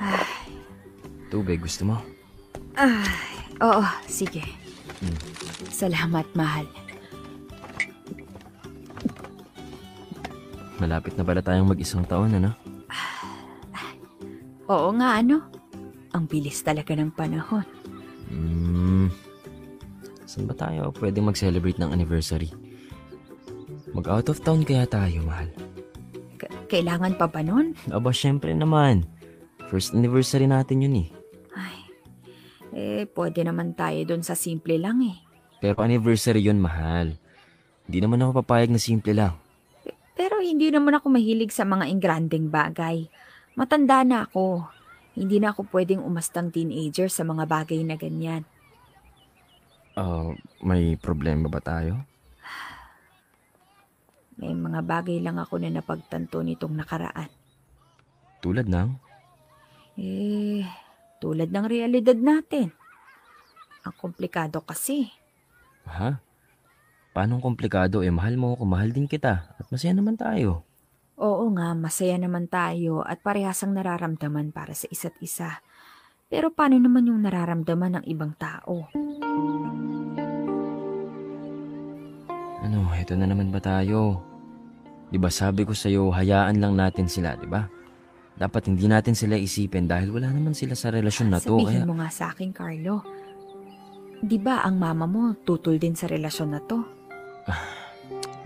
Tubig, gusto mo? Ay, oo, sige. Hmm. Salamat, mahal. Malapit na pala tayong mag-isang taon, ano? Oo nga, ano? Ang bilis talaga ng panahon. Hmm. Saan ba tayo pwedeng mag-celebrate ng anniversary? Mag-out of town kaya tayo, mahal. K- kailangan pa ba nun? Aba, syempre naman. First anniversary natin yun eh. Ay, eh, pwede naman tayo doon sa simple lang eh. Pero anniversary yun, mahal. Hindi naman ako papayag na simple lang. Pero hindi naman ako mahilig sa mga ingranding bagay. Matanda na ako. Hindi na ako pwedeng umastang teenager sa mga bagay na ganyan. Ah, may problema ba tayo? May mga bagay lang ako na napagtanto nitong nakaraan. Tulad ng? Eh, tulad ng realidad natin. Ang komplikado kasi. Ha? Paano komplikado? Eh, mahal mo ako, mahal din kita. At masaya naman tayo. Oo nga, masaya naman tayo at parehasang nararamdaman para sa isa't isa. Pero paano naman yung nararamdaman ng ibang tao? Ano, eto na naman ba tayo? Di ba sabi ko sa'yo, hayaan lang natin sila, di ba? Dapat hindi natin sila isipin dahil wala naman sila sa relasyon na to. Sabihin Kaya, mo nga sa akin, Carlo. Di ba ang mama mo tutol din sa relasyon na to?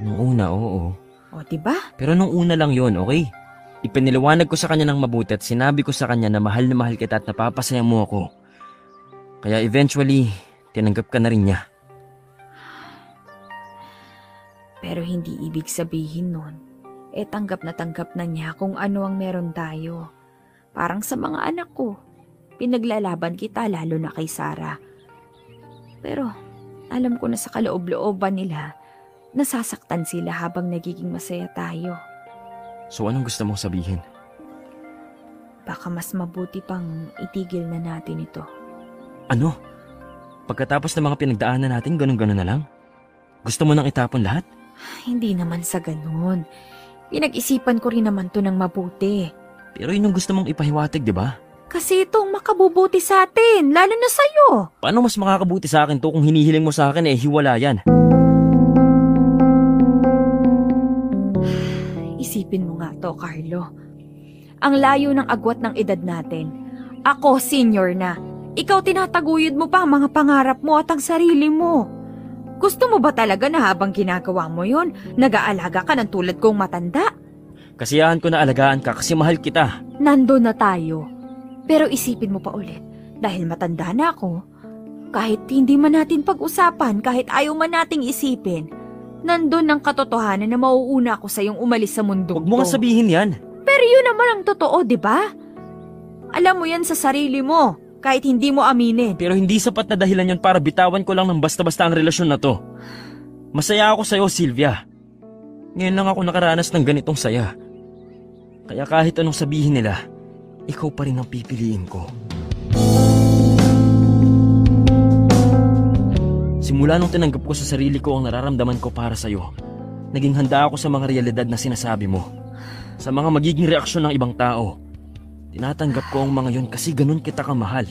nung una, oo. O, di ba? Pero nung una lang yon okay? Ipiniliwanag ko sa kanya ng mabuti at sinabi ko sa kanya na mahal na mahal kita at napapasaya mo ako. Kaya eventually, tinanggap ka na rin niya. Pero hindi ibig sabihin nun, eh tanggap na tanggap na niya kung ano ang meron tayo. Parang sa mga anak ko, pinaglalaban kita lalo na kay Sarah. Pero alam ko na sa kaloob-looban nila, nasasaktan sila habang nagiging masaya tayo. So anong gusto mong sabihin? Baka mas mabuti pang itigil na natin ito. Ano? Pagkatapos ng mga pinagdaanan natin, ganun-ganun na lang? Gusto mo nang itapon lahat? Hindi naman sa ganun. Pinag-isipan ko rin naman to ng mabuti. Pero yun yung gusto mong ipahiwatig, di ba? Kasi itong makabubuti sa atin, lalo na sa'yo. Paano mas makakabuti sa akin to kung hinihiling mo sa akin eh hiwala yan? Isipin mo nga to, Carlo. Ang layo ng agwat ng edad natin. Ako, senior na. Ikaw tinataguyod mo pa ang mga pangarap mo at ang sarili mo. Gusto mo ba talaga na habang ginagawa mo yon, nag-aalaga ka ng tulad kong matanda? Kasiyahan ko na alagaan ka kasi mahal kita. Nando na tayo. Pero isipin mo pa ulit, dahil matanda na ako, kahit hindi man natin pag-usapan, kahit ayaw man nating isipin, nandun ang katotohanan na mauuna ako sa iyong umalis sa mundo Huwag mo nga sabihin yan. Pero yun naman ang totoo, di ba? Alam mo yan sa sarili mo, kahit hindi mo aminin. Pero hindi sapat na dahilan yon para bitawan ko lang ng basta-basta ang relasyon na to. Masaya ako sa'yo, Sylvia. Ngayon lang ako nakaranas ng ganitong saya. Kaya kahit anong sabihin nila, ikaw pa rin ang pipiliin ko. Simula nung tinanggap ko sa sarili ko ang nararamdaman ko para sa'yo, naging handa ako sa mga realidad na sinasabi mo. Sa mga magiging reaksyon ng ibang tao. Tinatanggap ko ang mga yon kasi ganun kita kamahal.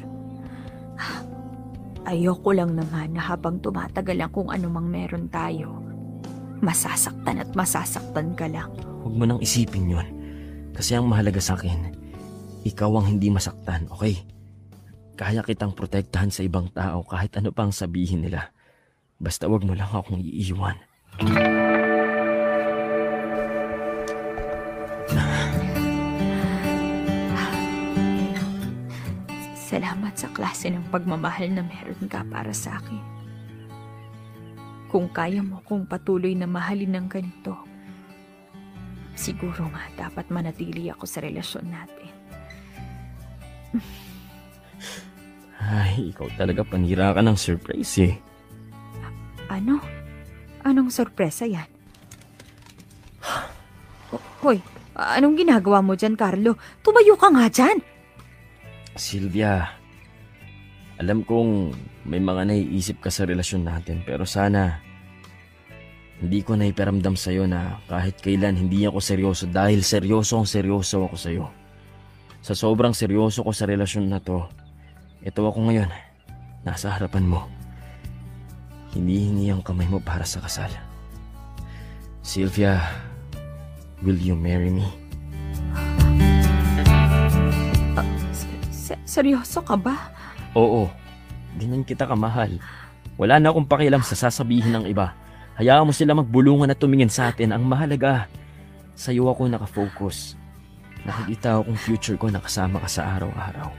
Ayoko lang naman na habang tumatagal ang kung anumang meron tayo, masasaktan at masasaktan ka lang. Huwag mo nang isipin yon. Kasi ang mahalaga sa akin, ikaw ang hindi masaktan, okay? Kaya kitang protektahan sa ibang tao kahit ano pang sabihin nila. Basta wag mo lang akong iiwan. Salamat sa klase ng pagmamahal na meron ka para sa akin. Kung kaya mo kong patuloy na mahalin ng ganito, siguro nga dapat manatili ako sa relasyon natin. Ay, ikaw talaga panira ka ng surprise eh. Ano? Anong sorpresa yan? Ho- Hoy, anong ginagawa mo dyan, Carlo? Tumayo ka nga dyan! Sylvia, alam kong may mga naiisip ka sa relasyon natin pero sana hindi ko naiparamdam sa'yo na kahit kailan hindi ako seryoso dahil seryoso ang seryoso ako sa'yo. Sa sobrang seryoso ko sa relasyon na to, ito ako ngayon, nasa harapan mo. Hinihingi ang kamay mo para sa kasal. Sylvia, will you marry me? Se- seryoso ka ba? Oo, ganyan kita kamahal. Wala na akong pakialam sa sasabihin ng iba. Hayaan mo sila magbulungan at tumingin sa atin. Ang mahalaga, sa'yo ako nakafocus. Nakikita ko kung future ko nakasama ka sa araw-araw.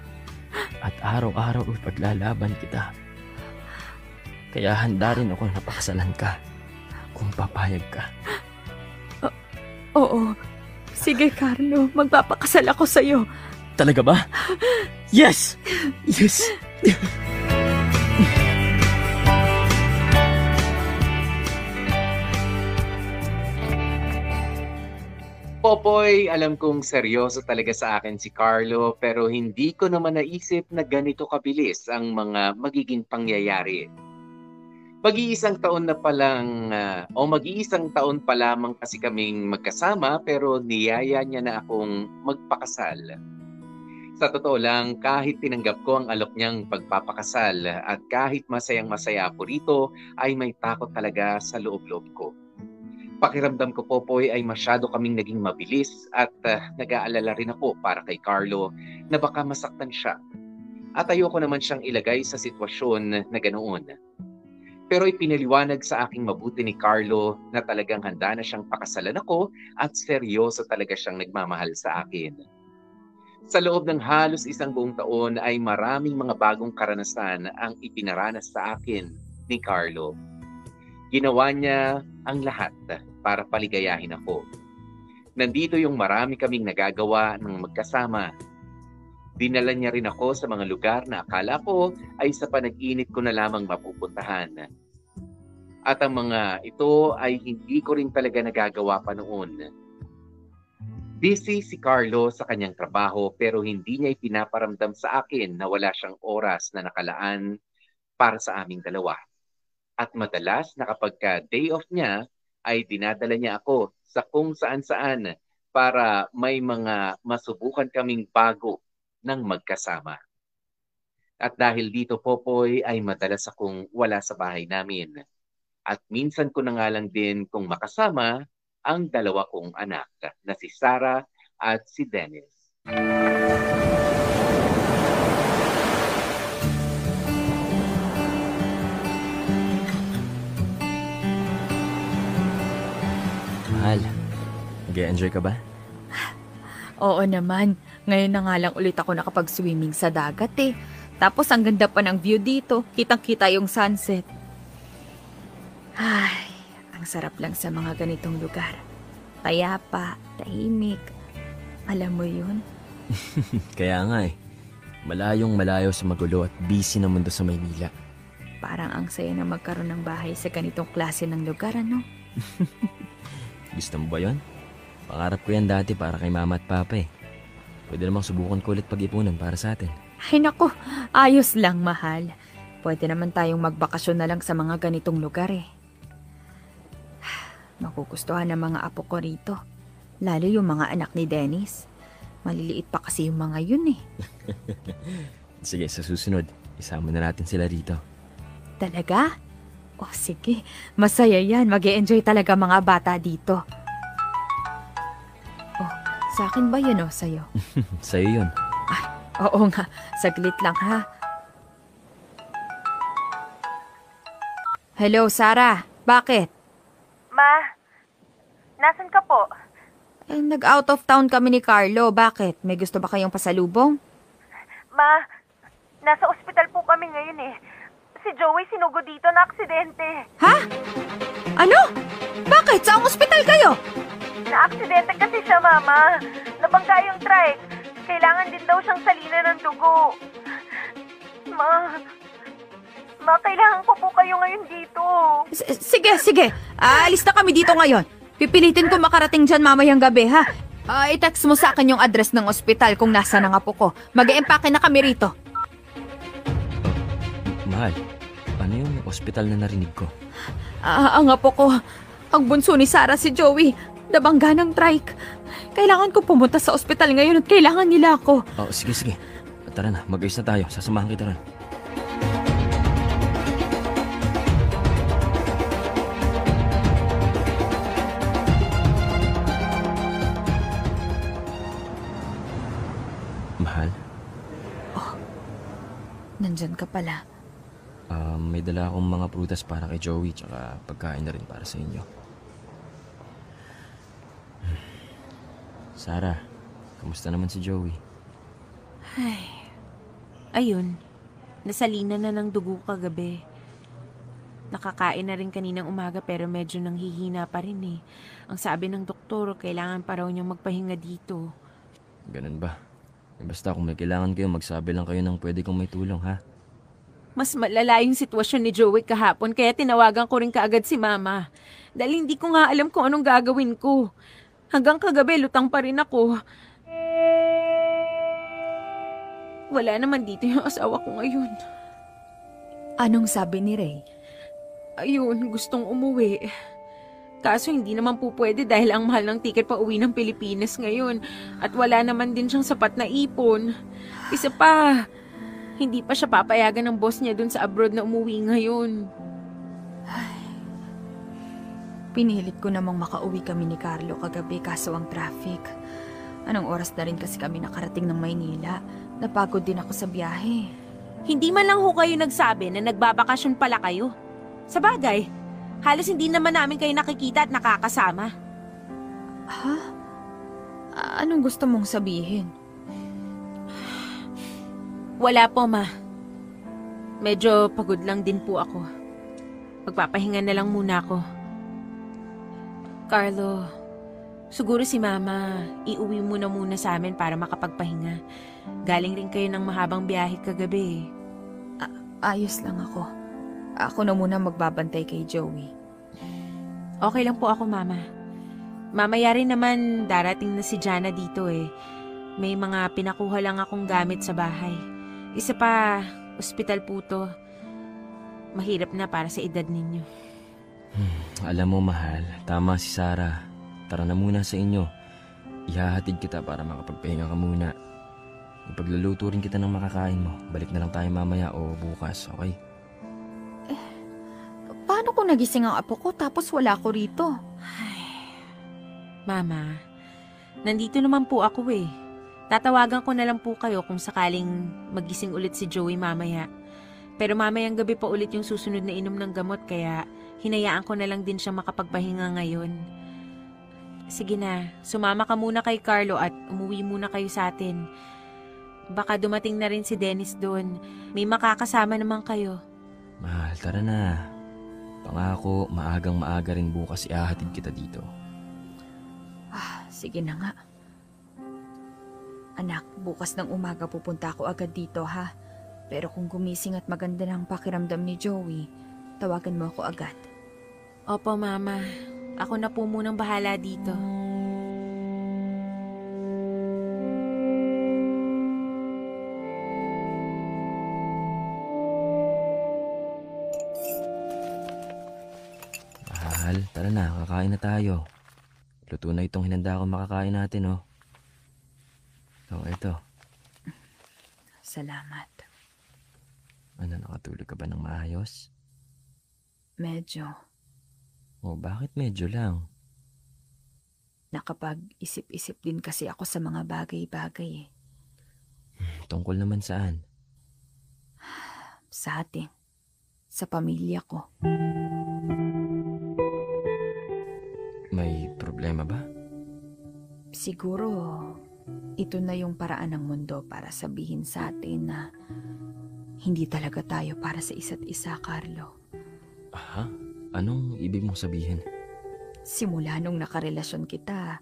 At araw-araw ipaglalaban kita. Kaya handa rin ako na pakasalan ka kung papayag ka. Oo. Sige, Carlo. Magpapakasal ako sa'yo. Talaga ba? Yes! Yes! Popoy, alam kong seryoso talaga sa akin si Carlo pero hindi ko naman naisip na ganito kabilis ang mga magiging pangyayari. Mag-iisang taon na palang, ah, o mag-iisang taon pa lamang kasi kaming magkasama pero niyaya niya na akong magpakasal. Sa totoo lang, kahit tinanggap ko ang alok niyang pagpapakasal at kahit masayang masaya ako rito, ay may takot talaga sa loob-loob ko pakiramdam ko Popoy ay masyado kaming naging mabilis at ah, nag-aalala rin ako para kay Carlo na baka masaktan siya. At ayoko naman siyang ilagay sa sitwasyon na ganoon. Pero ipinaliwanag sa aking mabuti ni Carlo na talagang handa na siyang pakasalan ako at seryoso talaga siyang nagmamahal sa akin. Sa loob ng halos isang buong taon ay maraming mga bagong karanasan ang ipinaranas sa akin ni Carlo. Ginawa niya ang lahat para paligayahin ako. Nandito yung marami kaming nagagawa ng magkasama. Dinala niya rin ako sa mga lugar na akala ko ay sa panag-init ko na lamang mapupuntahan. At ang mga ito ay hindi ko rin talaga nagagawa pa noon. Busy si Carlo sa kanyang trabaho pero hindi niya ipinaparamdam sa akin na wala siyang oras na nakalaan para sa aming dalawa. At madalas na kapag ka day off niya, ay dinadala niya ako sa kung saan-saan para may mga masubukan kaming bago ng magkasama. At dahil dito, Popoy, ay madalas akong wala sa bahay namin. At minsan ko na nga lang din kung makasama ang dalawa kong anak na si Sarah at si Dennis. Mahal, nag-enjoy ka ba? Oo naman. Ngayon na nga lang ulit ako nakapag-swimming sa dagat eh. Tapos ang ganda pa ng view dito. Kitang-kita yung sunset. Ay, ang sarap lang sa mga ganitong lugar. Payapa, tahimik. Alam mo yun? Kaya nga eh. Malayong malayo sa magulo at busy na mundo sa Maynila. Parang ang saya na magkaroon ng bahay sa ganitong klase ng lugar, ano? Gusto mo ba yon? Pangarap ko yan dati para kay mama at papa eh. Pwede namang subukan ko ulit pag-ipunan para sa atin. Ay nako, ayos lang mahal. Pwede naman tayong magbakasyon na lang sa mga ganitong lugar eh. Makugustuhan ng mga apo ko rito. Lalo yung mga anak ni Dennis. Maliliit pa kasi yung mga yun eh. Sige, sa susunod, isama na natin sila rito. Talaga? Oh, sige. Masaya yan. mag enjoy talaga mga bata dito. Oh, sa akin ba yun o sa'yo? Sa'yo yun. Oo nga. Saglit lang ha. Hello, Sarah. Bakit? Ma, nasan ka po? Eh, nag-out of town kami ni Carlo. Bakit? May gusto ba kayong pasalubong? Ma, nasa ospital po kami ngayon eh. Si Joey sinugo dito na aksidente. Ha? Ano? Bakit? Saang ospital kayo? Na-aksidente kasi siya, Mama. Nabangga yung trike. Kailangan din daw siyang salina ng dugo. Ma, Ma, kailangan ko po kayo ngayon dito. S- sige, sige. Aalis na kami dito ngayon. Pipilitin ko makarating dyan mamayang gabi, ha? Ah, i-text mo sa akin yung address ng ospital kung nasa na nga po ko. Mag-eempake na kami rito. Mahal, ano yung hospital na narinig ko? Ah, ang apo ko. Ang bunso ni Sarah si Joey. Nabangga ng trike. Kailangan ko pumunta sa ospital ngayon at kailangan nila ako. Oh, sige, sige. Tara na, mag-ayos na tayo. Sasamahan kita ron. Nandyan ka pala. Um, may dala akong mga prutas para kay Joey tsaka pagkain na rin para sa inyo. Sarah, kamusta naman si Joey? Ayun, nasalina na ng dugo kagabi. Nakakain na rin kaninang umaga pero medyo nanghihina pa rin eh. Ang sabi ng doktor, kailangan pa raw niyang magpahinga dito. Ganun ba? Eh, basta kung may kailangan kayo, magsabi lang kayo ng pwede kong may tulong, ha? Mas malala yung sitwasyon ni Joey kahapon kaya tinawagan ko rin kaagad si Mama. Dahil hindi ko nga alam kung anong gagawin ko. Hanggang kagabi, lutang pa rin ako. Wala naman dito yung asawa ko ngayon. Anong sabi ni Ray? Ayun, gustong umuwi. Kaso hindi naman po pwede dahil ang mahal ng tiket pa uwi ng Pilipinas ngayon. At wala naman din siyang sapat na ipon. Isa pa, hindi pa siya papayagan ng boss niya dun sa abroad na umuwi ngayon. Pinilit ko namang makauwi kami ni Carlo kagabi kaso ang traffic. Anong oras na rin kasi kami nakarating ng Maynila. Napagod din ako sa biyahe. Hindi man lang ho kayo nagsabi na nagbabakasyon pala kayo. Sa bagay, halos hindi naman namin kayo nakikita at nakakasama. Ha? Anong gusto mong sabihin? Wala po, ma. Medyo pagod lang din po ako. Magpapahinga na lang muna ako. Carlo, siguro si Mama, iuwi mo na muna sa amin para makapagpahinga. Galing rin kayo ng mahabang biyahe kagabi. Ayos lang ako. Ako na muna magbabantay kay Joey. Okay lang po ako, Mama. Mamaya rin naman darating na si Jana dito eh. May mga pinakuha lang akong gamit sa bahay. Isa pa, ospital po to. Mahirap na para sa edad ninyo. Alam mo, mahal, tama si Sarah. Tara na muna sa inyo. Ihahatid kita para makapagpahinga ka muna. Ipagluluto rin kita ng makakain mo. Balik na lang tayo mamaya o bukas, okay? Paano kung nagising ang apo ko tapos wala ko rito? Mama, nandito naman po ako eh. Tatawagan ko na lang po kayo kung sakaling magising ulit si Joey mamaya. Pero mamayang gabi pa ulit yung susunod na inom ng gamot kaya hinayaan ko na lang din siya makapagpahinga ngayon. Sige na, sumama ka muna kay Carlo at umuwi muna kayo sa atin. Baka dumating na rin si Dennis doon. May makakasama naman kayo. Mahal, tara na. Pangako, maagang maaga rin bukas ihahatid kita dito. Ah, sige na nga. Anak, bukas ng umaga pupunta ako agad dito ha. Pero kung gumising at maganda ng pakiramdam ni Joey, tawagan mo ako agad. Opo, Mama. Ako na po munang bahala dito. Mahal, tara na, kakain na tayo. Luto na itong hinanda ko makakain natin, oh. So, ito. Salamat. Ano, nakatulog ka ba ng maayos? Medyo Oh, bakit medyo lang? nakapag-isip-isip din kasi ako sa mga bagay-bagay eh. Tungkol naman saan? Sa atin. Sa pamilya ko. May problema ba? Siguro, ito na yung paraan ng mundo para sabihin sa atin na hindi talaga tayo para sa isa't isa, Carlo. Aha? Anong ibig mong sabihin? Simula nung nakarelasyon kita,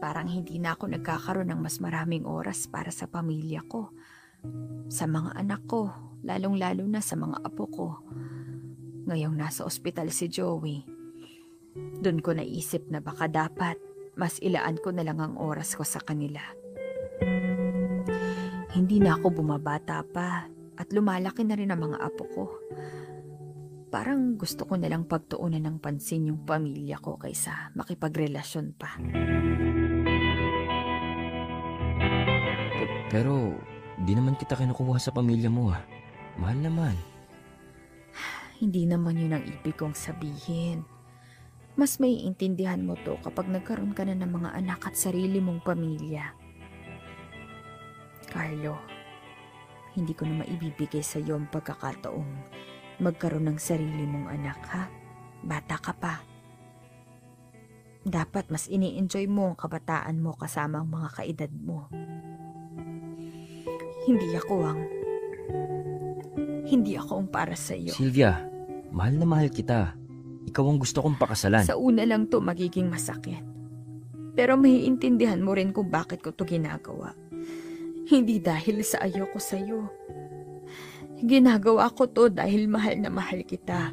parang hindi na ako nagkakaroon ng mas maraming oras para sa pamilya ko. Sa mga anak ko, lalong-lalo na sa mga apo ko. Ngayong nasa ospital si Joey, doon ko naisip na baka dapat mas ilaan ko na lang ang oras ko sa kanila. Hindi na ako bumabata pa at lumalaki na rin ang mga apo ko. Parang gusto ko na lang pagtuunan ng pansin yung pamilya ko kaysa makipagrelasyon pa. Pe- Pero, di naman kita kinukuha sa pamilya mo, ah. Mahal naman. Hindi naman yun ang ibig kong sabihin. Mas may intindihan mo to kapag nagkaroon ka na ng mga anak at sarili mong pamilya. Carlo, hindi ko na maibibigay sa iyo ang pagkakataong magkaroon ng sarili mong anak, ha? Bata ka pa. Dapat mas ini-enjoy mo ang kabataan mo kasama ang mga kaedad mo. Hindi ako ang... Hindi ako ang para sa iyo. Sylvia, mahal na mahal kita. Ikaw ang gusto kong pakasalan. Sa una lang to magiging masakit. Pero maiintindihan mo rin kung bakit ko to ginagawa. Hindi dahil sa ayoko sa'yo. Ginagawa ko to dahil mahal na mahal kita.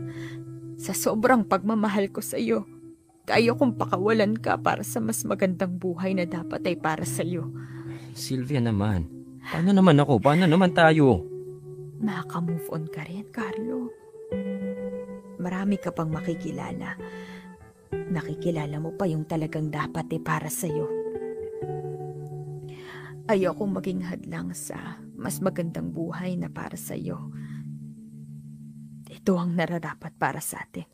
Sa sobrang pagmamahal ko sa'yo, kaya kong pakawalan ka para sa mas magandang buhay na dapat ay para sa'yo. Sylvia naman. Paano naman ako? Paano naman tayo? Makaka-move on ka rin, Carlo. Marami ka pang makikilala. Nakikilala mo pa yung talagang dapat eh para sa'yo. Ayokong maging hadlang sa mas magandang buhay na para sa'yo. Ito ang nararapat para sa atin.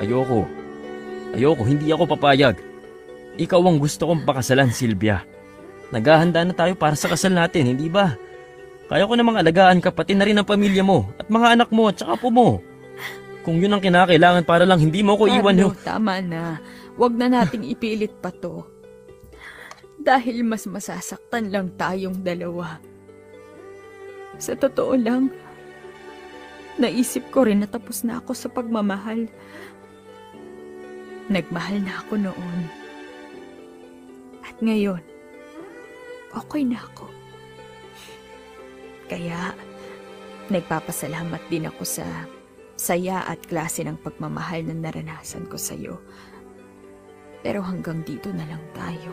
Ayoko. Ayoko, hindi ako papayag. Ikaw ang gusto kong pakasalan, Sylvia. Naghahanda na tayo para sa kasal natin, hindi ba? Kaya ko namang alagaan ka pati na rin ang pamilya mo at mga anak mo at saka po mo. Kung yun ang kinakailangan para lang hindi mo ko iwan Carlo, ho. tama na. Huwag na nating ipilit pa to. Dahil mas masasaktan lang tayong dalawa. Sa totoo lang, naisip ko rin na tapos na ako sa pagmamahal. Nagmahal na ako noon. At ngayon, okay na ako. Kaya, nagpapasalamat din ako sa saya at klase ng pagmamahal na naranasan ko sa'yo. Pero hanggang dito na lang tayo.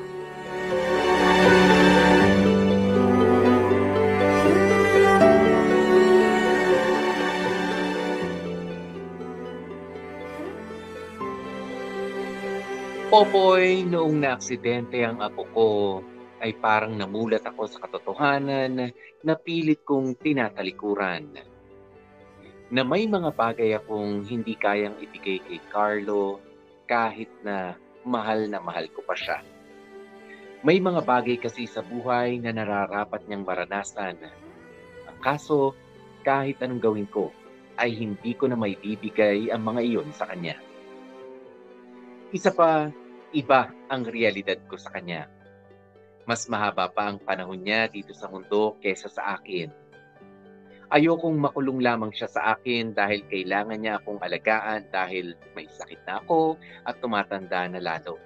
Popoy, noong naaksidente ang apo ko, ay parang namulat ako sa katotohanan na pilit kong tinatalikuran. Na may mga bagay akong hindi kayang ibigay kay Carlo kahit na mahal na mahal ko pa siya. May mga bagay kasi sa buhay na nararapat niyang maranasan. Ang kaso, kahit anong gawin ko, ay hindi ko na may bibigay ang mga iyon sa kanya. Isa pa, iba ang realidad ko sa kanya. Mas mahaba pa ang panahon niya dito sa mundo kesa sa akin. Ayokong makulong lamang siya sa akin dahil kailangan niya akong alagaan dahil may sakit na ako at tumatanda na lalo.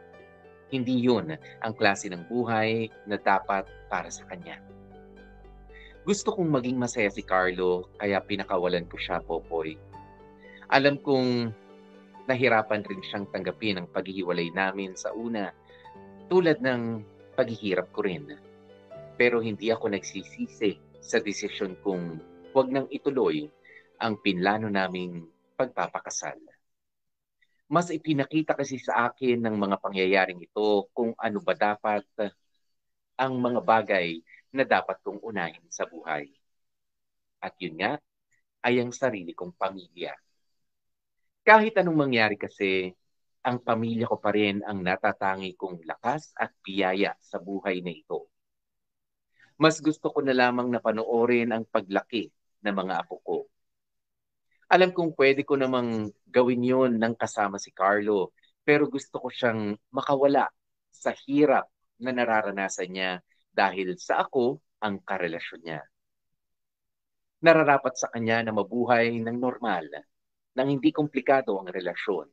Hindi yun ang klase ng buhay na dapat para sa kanya. Gusto kong maging masaya si Carlo kaya pinakawalan ko siya, Popoy. Alam kong nahirapan rin siyang tanggapin ang paghihiwalay namin sa una tulad ng paghihirap ko rin. Pero hindi ako nagsisisi sa desisyon kong huwag nang ituloy ang pinlano naming pagpapakasal. Mas ipinakita kasi sa akin ng mga pangyayaring ito kung ano ba dapat ang mga bagay na dapat kong unahin sa buhay. At yun nga, ay ang sarili kong pamilya. Kahit anong mangyari kasi, ang pamilya ko pa rin ang natatangi kong lakas at biyaya sa buhay na ito. Mas gusto ko na lamang na panoorin ang paglaki ng mga apo ko. Alam kong pwede ko namang gawin yon ng kasama si Carlo, pero gusto ko siyang makawala sa hirap na nararanasan niya dahil sa ako ang karelasyon niya. Nararapat sa kanya na mabuhay ng normal, nang hindi komplikado ang relasyon,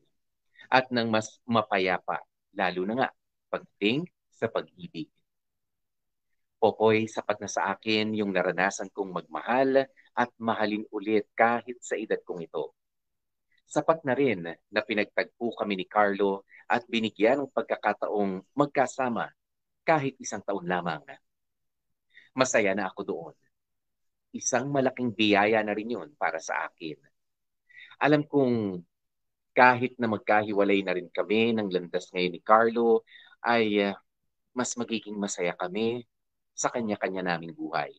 at nang mas mapayapa, lalo na nga pagdating sa pag-ibig. Popoy, sapat na sa akin yung naranasan kong magmahal at mahalin ulit kahit sa edad kong ito. Sapat na rin na pinagtagpo kami ni Carlo at binigyan ng pagkakataong magkasama kahit isang taon lamang. Masaya na ako doon. Isang malaking biyaya na rin yun para sa akin. Alam kong kahit na magkahiwalay na rin kami ng landas ngayon ni Carlo, ay uh, mas magiging masaya kami sa kanya-kanya naming buhay.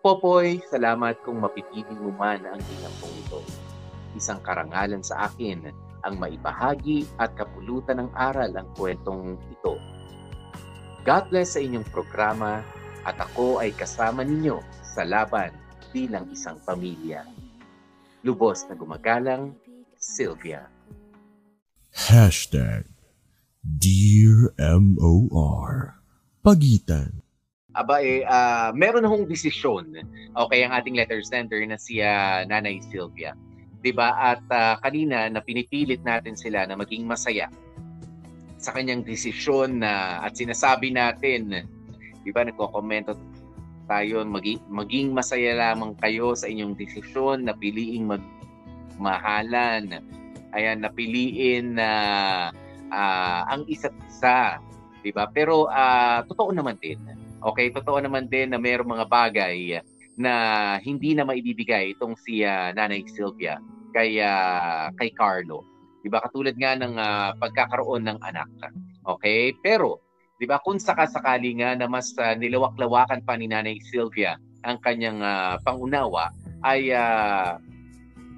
Popoy, salamat kung mapipili mo man ang ginampong ito. Isang karangalan sa akin ang maibahagi at kapulutan ng aral ang kwentong ito God bless sa inyong programa at ako ay kasama ninyo sa laban bilang isang pamilya. Lubos na gumagalang, Sylvia. Hashtag Dear M.O.R. Pagitan. Aba eh, ah, meron hong desisyon. Okay, ang ating letter sender na si Nanay Sylvia. 'Di ba? At ah, kanina na pinipilit natin sila na maging masaya sa kanyang desisyon na at sinasabi natin, 'di ba, nagko-komento tayo maging, maging masaya lamang kayo sa inyong desisyon na piliing magmahalan. Ayan, napiliin na ah, ang isa't isa, 'di ba? Pero ah, totoo naman din. Okay, totoo naman din na mayroong mga bagay na hindi na maibibigay itong si ah, Nanay Sylvia kay ah, kay Carlo. 'Di ba? Katulad nga ng ah, pagkakaroon ng anak. Okay? Pero 'di ba kung sakasakali nga na mas ah, nilawak-lawakan pa ni Nanay Sylvia ang kanyang ah, pangunawa ay ah,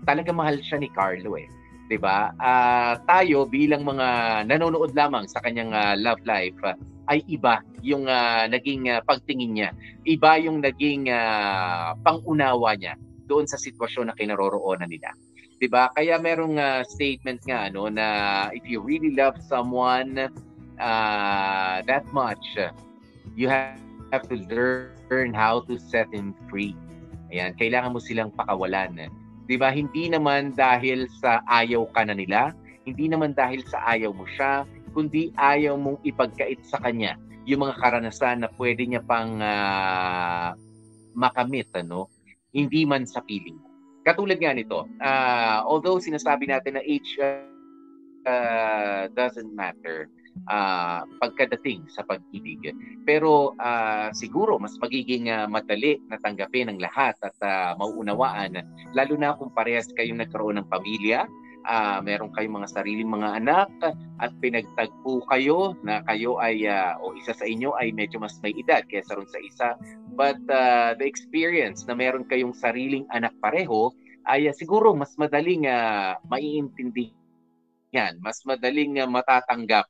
talaga mahal siya ni Carlo eh. 'Di ba? Ah, tayo bilang mga nanonood lamang sa kanyang ah, love life ah, ay iba yung ah, naging ah, pagtingin niya. Iba yung naging ah, pangunawa niya doon sa sitwasyon na kinaroroonan nila. 'Di ba? Kaya merong ah, statement nga ano na if you really love someone uh, that much, you have, to learn how to set him free. Ayan, kailangan mo silang pakawalan. 'Di ba? Hindi naman dahil sa ayaw ka na nila, hindi naman dahil sa ayaw mo siya, kundi ayaw mong ipagkait sa kanya yung mga karanasan na pwede niya pang ah, makamit ano, hindi man sa piling mo. Katulad nga nito, ah, although sinasabi natin na age ah, doesn't matter ah, pagkadating sa pag-ibig. Pero ah, siguro mas magiging ah, madali na tanggapin ng lahat at ah, mauunawaan lalo na kung parehas kayong nagkaroon ng pamilya, ah, meron kayong mga sariling mga anak at pinagtagpo kayo na kayo ay ah, o isa sa inyo ay medyo mas may edad kaysa ron sa isa. But ah, the experience na meron kayong sariling anak pareho ay ah, siguro mas madaling uh, maiintindi yan, mas madaling uh, matatanggap.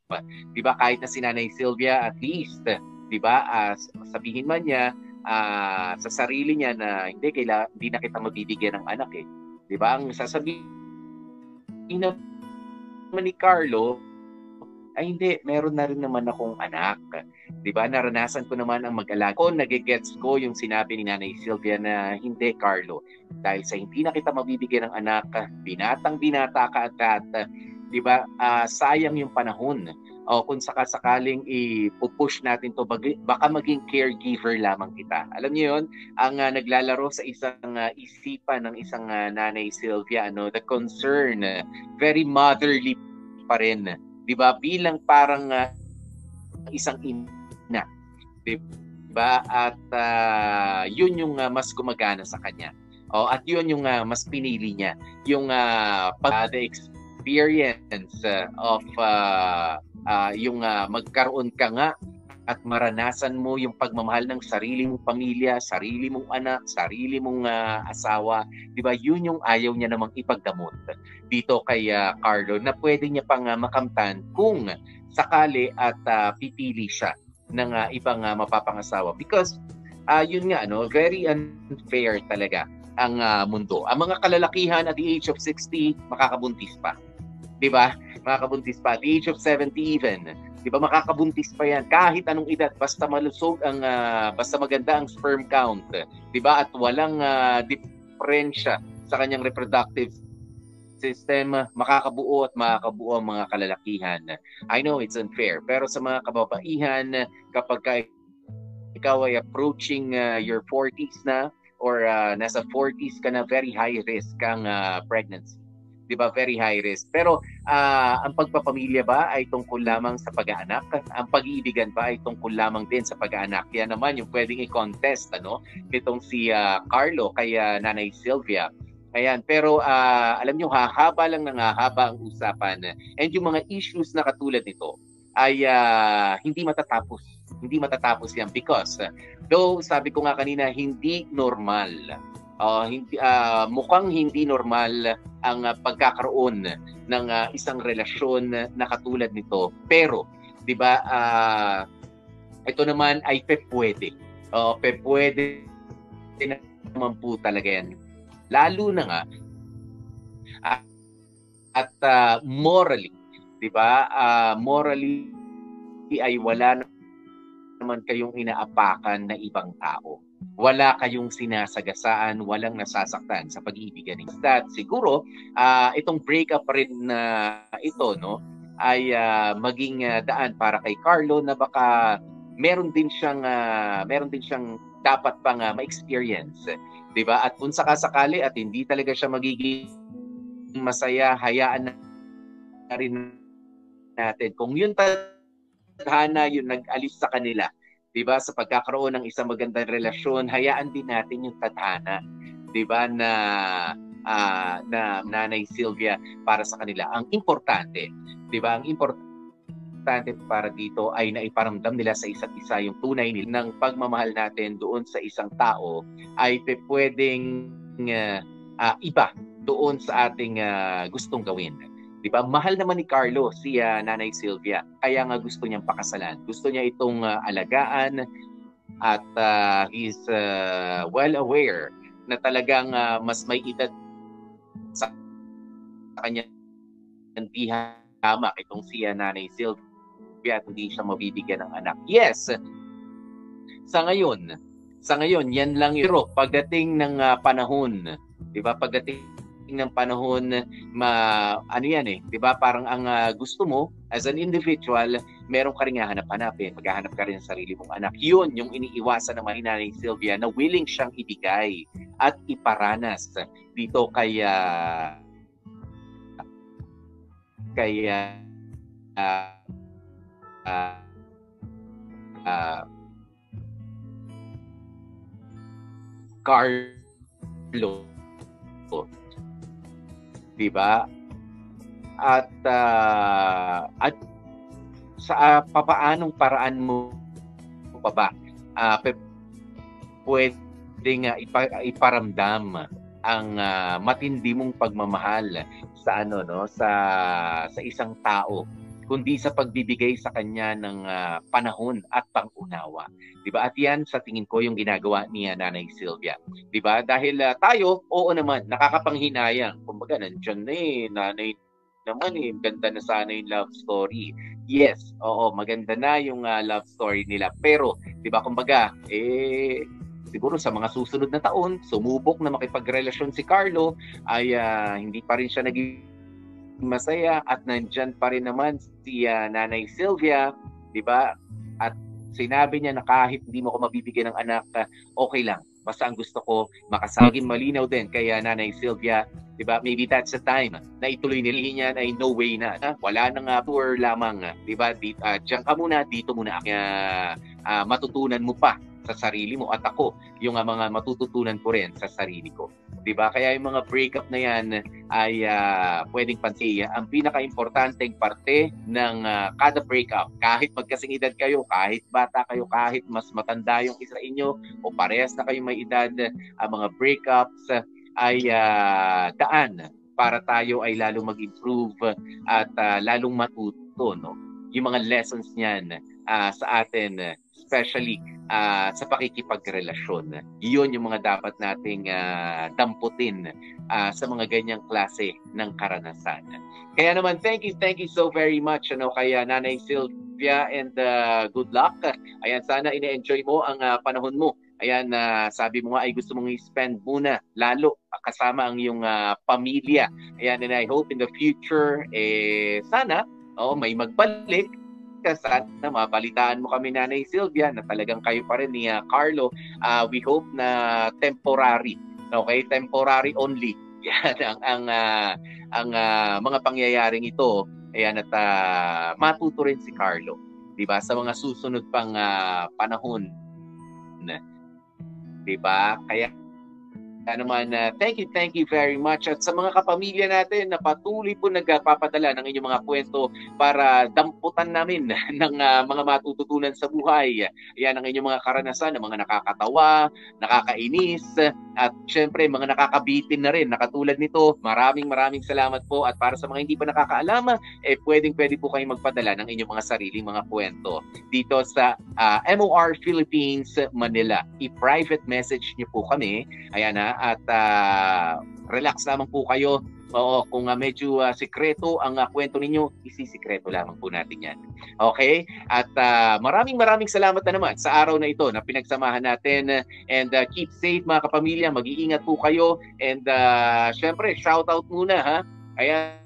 'Di ba? Kahit na si Nanay Sylvia at least, 'di ba? ah, sabihin man niya ah, sa sarili niya na hindi kaila hindi na kita mabibigyan ng anak eh. 'Di ba? Ang sasabihin naman ni Carlo ay hindi, meron na rin naman akong anak. 'Di ba? Naranasan ko naman ang mag-alaga. Ko nagigets ko yung sinabi ni Nanay Sylvia na hindi Carlo. Dahil sa hindi na kita mabibigyan ng anak, binatang binata ka at, at 'di ba? ah, sayang yung panahon. O kung sakasakaling i-push natin to bag- baka maging caregiver lamang kita. Alam niyo 'yon, ang ah, naglalaro sa isang ah, isipan ng isang ah, nanay Sylvia ano, the concern very motherly pa rin, 'di ba? Bilang parang ah, isang ina. 'Di ba? At ah, 'yun yung ah, mas gumagana sa kanya. O at 'yun yung ah, mas pinili niya, yung ah, pag the experience uh, of uh, uh, yung uh, magkaroon ka nga at maranasan mo yung pagmamahal ng sarili mong pamilya, sarili mong anak, sarili mong uh, asawa, 'di ba? Yun yung ayaw niya namang ipagdamot dito kay uh, Carlo na pwede niya pang uh, makamtan kung sakali at uh, pipili siya ng uh, ibang uh, mapapangasawa because uh, yun nga no, very unfair talaga ang uh, mundo. Ang mga kalalakihan at the age of 60 makakabuntis pa. 'Di ba? Makakabuntis pa the age of 70 even. 'Di ba makakabuntis pa 'yan kahit anong edad basta malusog ang uh, basta maganda ang sperm count, 'di ba? At walang uh, diferensya sa kanyang reproductive system, makakabuo at makakabuo ang mga kalalakihan. I know it's unfair, pero sa mga kababaihan kapag ka ikaw ay approaching uh, your 40s na or uh, nasa 40s ka na very high risk ang uh, pregnancy 'di ba? Very high risk. Pero uh, ang pagpapamilya ba ay tungkol lamang sa pag-aanak? Ang pag-iibigan ba ay tungkol lamang din sa pag-aanak? Yan naman yung pwedeng i-contest ano nitong si uh, Carlo kay uh, Nanay Sylvia. Ayan, pero uh, alam niyo hahaba lang ng hahaba ang usapan. And yung mga issues na katulad nito ay uh, hindi matatapos. Hindi matatapos yan because uh, though sabi ko nga kanina hindi normal uh, hindi, uh, mukhang hindi normal ang uh, pagkakaroon ng uh, isang relasyon na katulad nito. Pero, 'di ba, uh, ito naman ay pepwede. Oo, pepwede naman po talaga yan. Lalo na nga, at, at ah, morally, di ba? Ah, morally ay wala naman kayong inaapakan na ibang tao. Wala kayong sinasagasaan, walang nasasaktan sa pag-ibigan ninyo. That siguro ah, itong breakup rin na ito no ay ah, maging ah, daan para kay Carlo na baka meron din siyang ah, meron din siyang dapat pang ah, ma-experience, 'di ba? At kung sakasakali at hindi talaga siya magiging masaya, hayaan na rin natin. Kung yun tadhana yung nag-alis sa kanila, 'di ba? Sa pagkakaroon ng isang magandang relasyon, hayaan din natin yung tadhana, 'di ba? Na ah, na Nanay Sylvia para sa kanila. Ang importante, 'di ba? Ang importante para dito ay naiparamdam nila sa isa't isa yung tunay nila ng pagmamahal natin doon sa isang tao ay pwedeng ah, ah, iba doon sa ating ah, gustong gawin. 'Di ba? Mahal naman ni Carlo si ah, Nanay Sylvia. Kaya nga gusto niyang pakasalan. Gusto niya itong ah, alagaan at ah, he's ah, well aware na talagang ah, mas may edad sa kanya hindi hamak itong si ah, Nanay Sylvia at hindi siya mabibigyan ng anak. Yes, sa ngayon, sa ngayon, yan lang yun. Pero pagdating ng ah, panahon, di ba, pagdating ng panahon, ma, ano yan eh, di ba, parang ang ah, gusto mo, as an individual, meron ka rin hanap-hanapin, maghahanap ka rin ng sarili mong anak. Yun, yung iniiwasan ng mahina ni Sylvia na willing siyang ibigay at iparanas dito kay ah, kay ah, ah, ah, ah, Carlo. Di ba? At ah, at sa ah, papaanong paraan mo pa ba pe, pwedeng ah, ipa, iparamdam ang ah, matindi mong pagmamahal sa ano no sa sa isang tao kundi sa pagbibigay sa kanya ng ah, panahon at pangunawa. 'Di ba? At 'yan sa tingin ko yung ginagawa ni ah, Nanay Sylvia. 'Di ba? Dahil ah, tayo, oo naman, nakakapanghinayang. Kumbaga nandiyan na eh, nanay naman eh, ganda na sana yung love story. Yes, oo, maganda na yung ah, love story nila. Pero, 'di ba, kumbaga, eh siguro sa mga susunod na taon, sumubok na makipagrelasyon si Carlo ay ah, hindi pa rin siya naging masaya at nandyan pa rin naman si ah, Nanay Sylvia, 'di ba? At sinabi niya na kahit hindi mo ko mabibigyan ng anak, ah, okay lang. Basta ang gusto ko, makasaging malinaw din kay ah, Nanay Sylvia, 'di ba? Maybe that's the time na ituloy nila niya ay no way na. Ah, Wala nang uh, tour lamang, ah, 'di ba? Di, ah, diyan ka muna, dito muna uh, ah, matutunan mo pa sa sarili mo at ako yung ah, mga matututunan ko rin sa sarili ko. 'Di ba? Kaya yung mga breakup na 'yan ay ah, pwedeng pansin. Ang pinaka-importanteng parte ng ah, kada breakup, kahit magkasing edad kayo, kahit bata kayo, kahit mas matanda yung isa inyo o parehas na kayong may edad, ang mga breakups ay ah, daan para tayo ay lalong mag-improve at ah, lalong matuto no yung mga lessons niyan ah, sa atin especially ah, sa pakikipagrelasyon. Iyon yung mga dapat nating ah, damputin ah, sa mga ganyang klase ng karanasan. Kaya naman, thank you, thank you so very much ano, kaya Nanay Sylvia and ah, good luck. Ayan, sana ine-enjoy mo ang ah, panahon mo. Ayan, na sabi mo nga ay gusto mong i-spend muna lalo kasama ang iyong ah, pamilya. Ayan, and I hope in the future, eh, sana, oh, may magbalik ka sana mabalitaan mo kami Nanay Sylvia na talagang kayo pa rin ni ah, Carlo. Ah, we hope na temporary. Okay, temporary only. Yan ang ang ah, ang ah, mga pangyayaring ito. Ayan at ah, matuto rin si Carlo, 'di ba? Sa mga susunod pang ah, panahon. 'Di ba? Kaya Kaya naman, uh, thank you, thank you very much. At sa mga kapamilya natin na patuloy po nagpapadala ng inyong mga kwento para damputan namin ng uh, mga matututunan sa buhay. Yan ang inyong mga karanasan, ng mga nakakatawa, nakakainis, at syempre mga nakakabitin na rin. Nakatulad nito, maraming maraming salamat po. At para sa mga hindi pa nakakaalam, eh pwedeng pwede po kayong magpadala ng inyong mga sariling mga kwento dito sa uh, MOR Philippines Manila. I-private message niyo po kami. Ayan at uh, relax lamang po kayo. Oo, kung uh, medyo uh, sekreto ang uh, kwento ninyo, isisikreto lamang po natin yan. Okay? At uh, maraming maraming salamat na naman sa araw na ito na pinagsamahan natin. And uh, keep safe mga kapamilya, mag-iingat po kayo. And uh, syempre, shout out muna ha. Ayan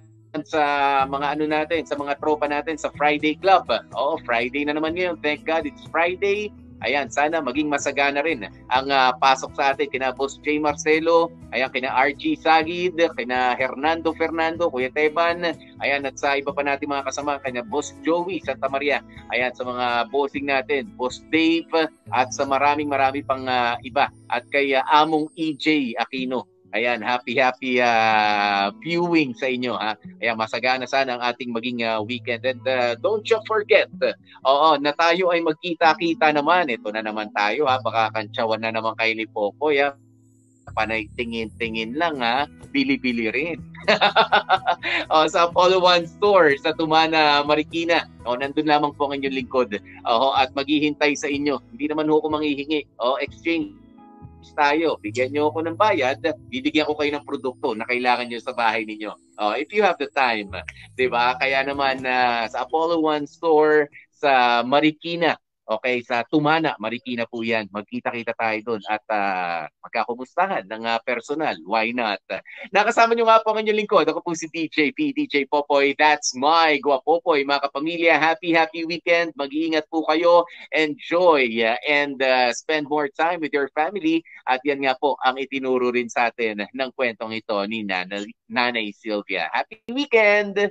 sa mga ano natin, sa mga tropa natin sa Friday Club. Oo, Friday na naman ngayon. Thank God it's Friday. Ayan, sana maging masagana rin ang uh, pasok sa atin kina Boss J. Marcelo, ayan, kina RG Sagid, kina Hernando Fernando, Kuya Teban, ayan, at sa iba pa natin mga kasama, kina Boss Joey Santa Maria, ayan, sa mga bossing natin, Boss Dave, at sa maraming marami pang uh, iba, at kay uh, Among EJ Aquino, Ayan, happy happy uh, viewing sa inyo ha. Ayan, masagana sana ang ating maging uh, weekend and uh, don't you forget. Oo, na tayo ay magkita-kita naman. Ito na naman tayo ha. Baka kantsawan na naman kay ni Popoy ha. Panay tingin-tingin lang ha. Bili-bili rin. o, sa Apollo One Store sa Tumana, Marikina. O, nandun lamang po ang inyong lingkod. O, at maghihintay sa inyo. Hindi naman ho ako manghihingi. O, exchange tayo. Bigyan nyo ako ng bayad, bibigyan ko kayo ng produkto na kailangan nyo sa bahay ninyo. Uh, if you have the time. ba Kaya naman uh, sa Apollo One Store sa Marikina, Okay, sa Tumana, Marikina po yan. Magkita-kita tayo doon at uh, magkakumustahan ng uh, personal. Why not? Nakasama nyo nga po ang inyong lingkod. Ako po si DJ P, DJ Popoy. That's my Guapopoy. Mga kapamilya, happy, happy weekend. Mag-iingat po kayo. Enjoy uh, and uh, spend more time with your family. At yan nga po ang itinuro rin sa atin ng kwentong ito ni Nanay, Nanay Sylvia. Happy weekend!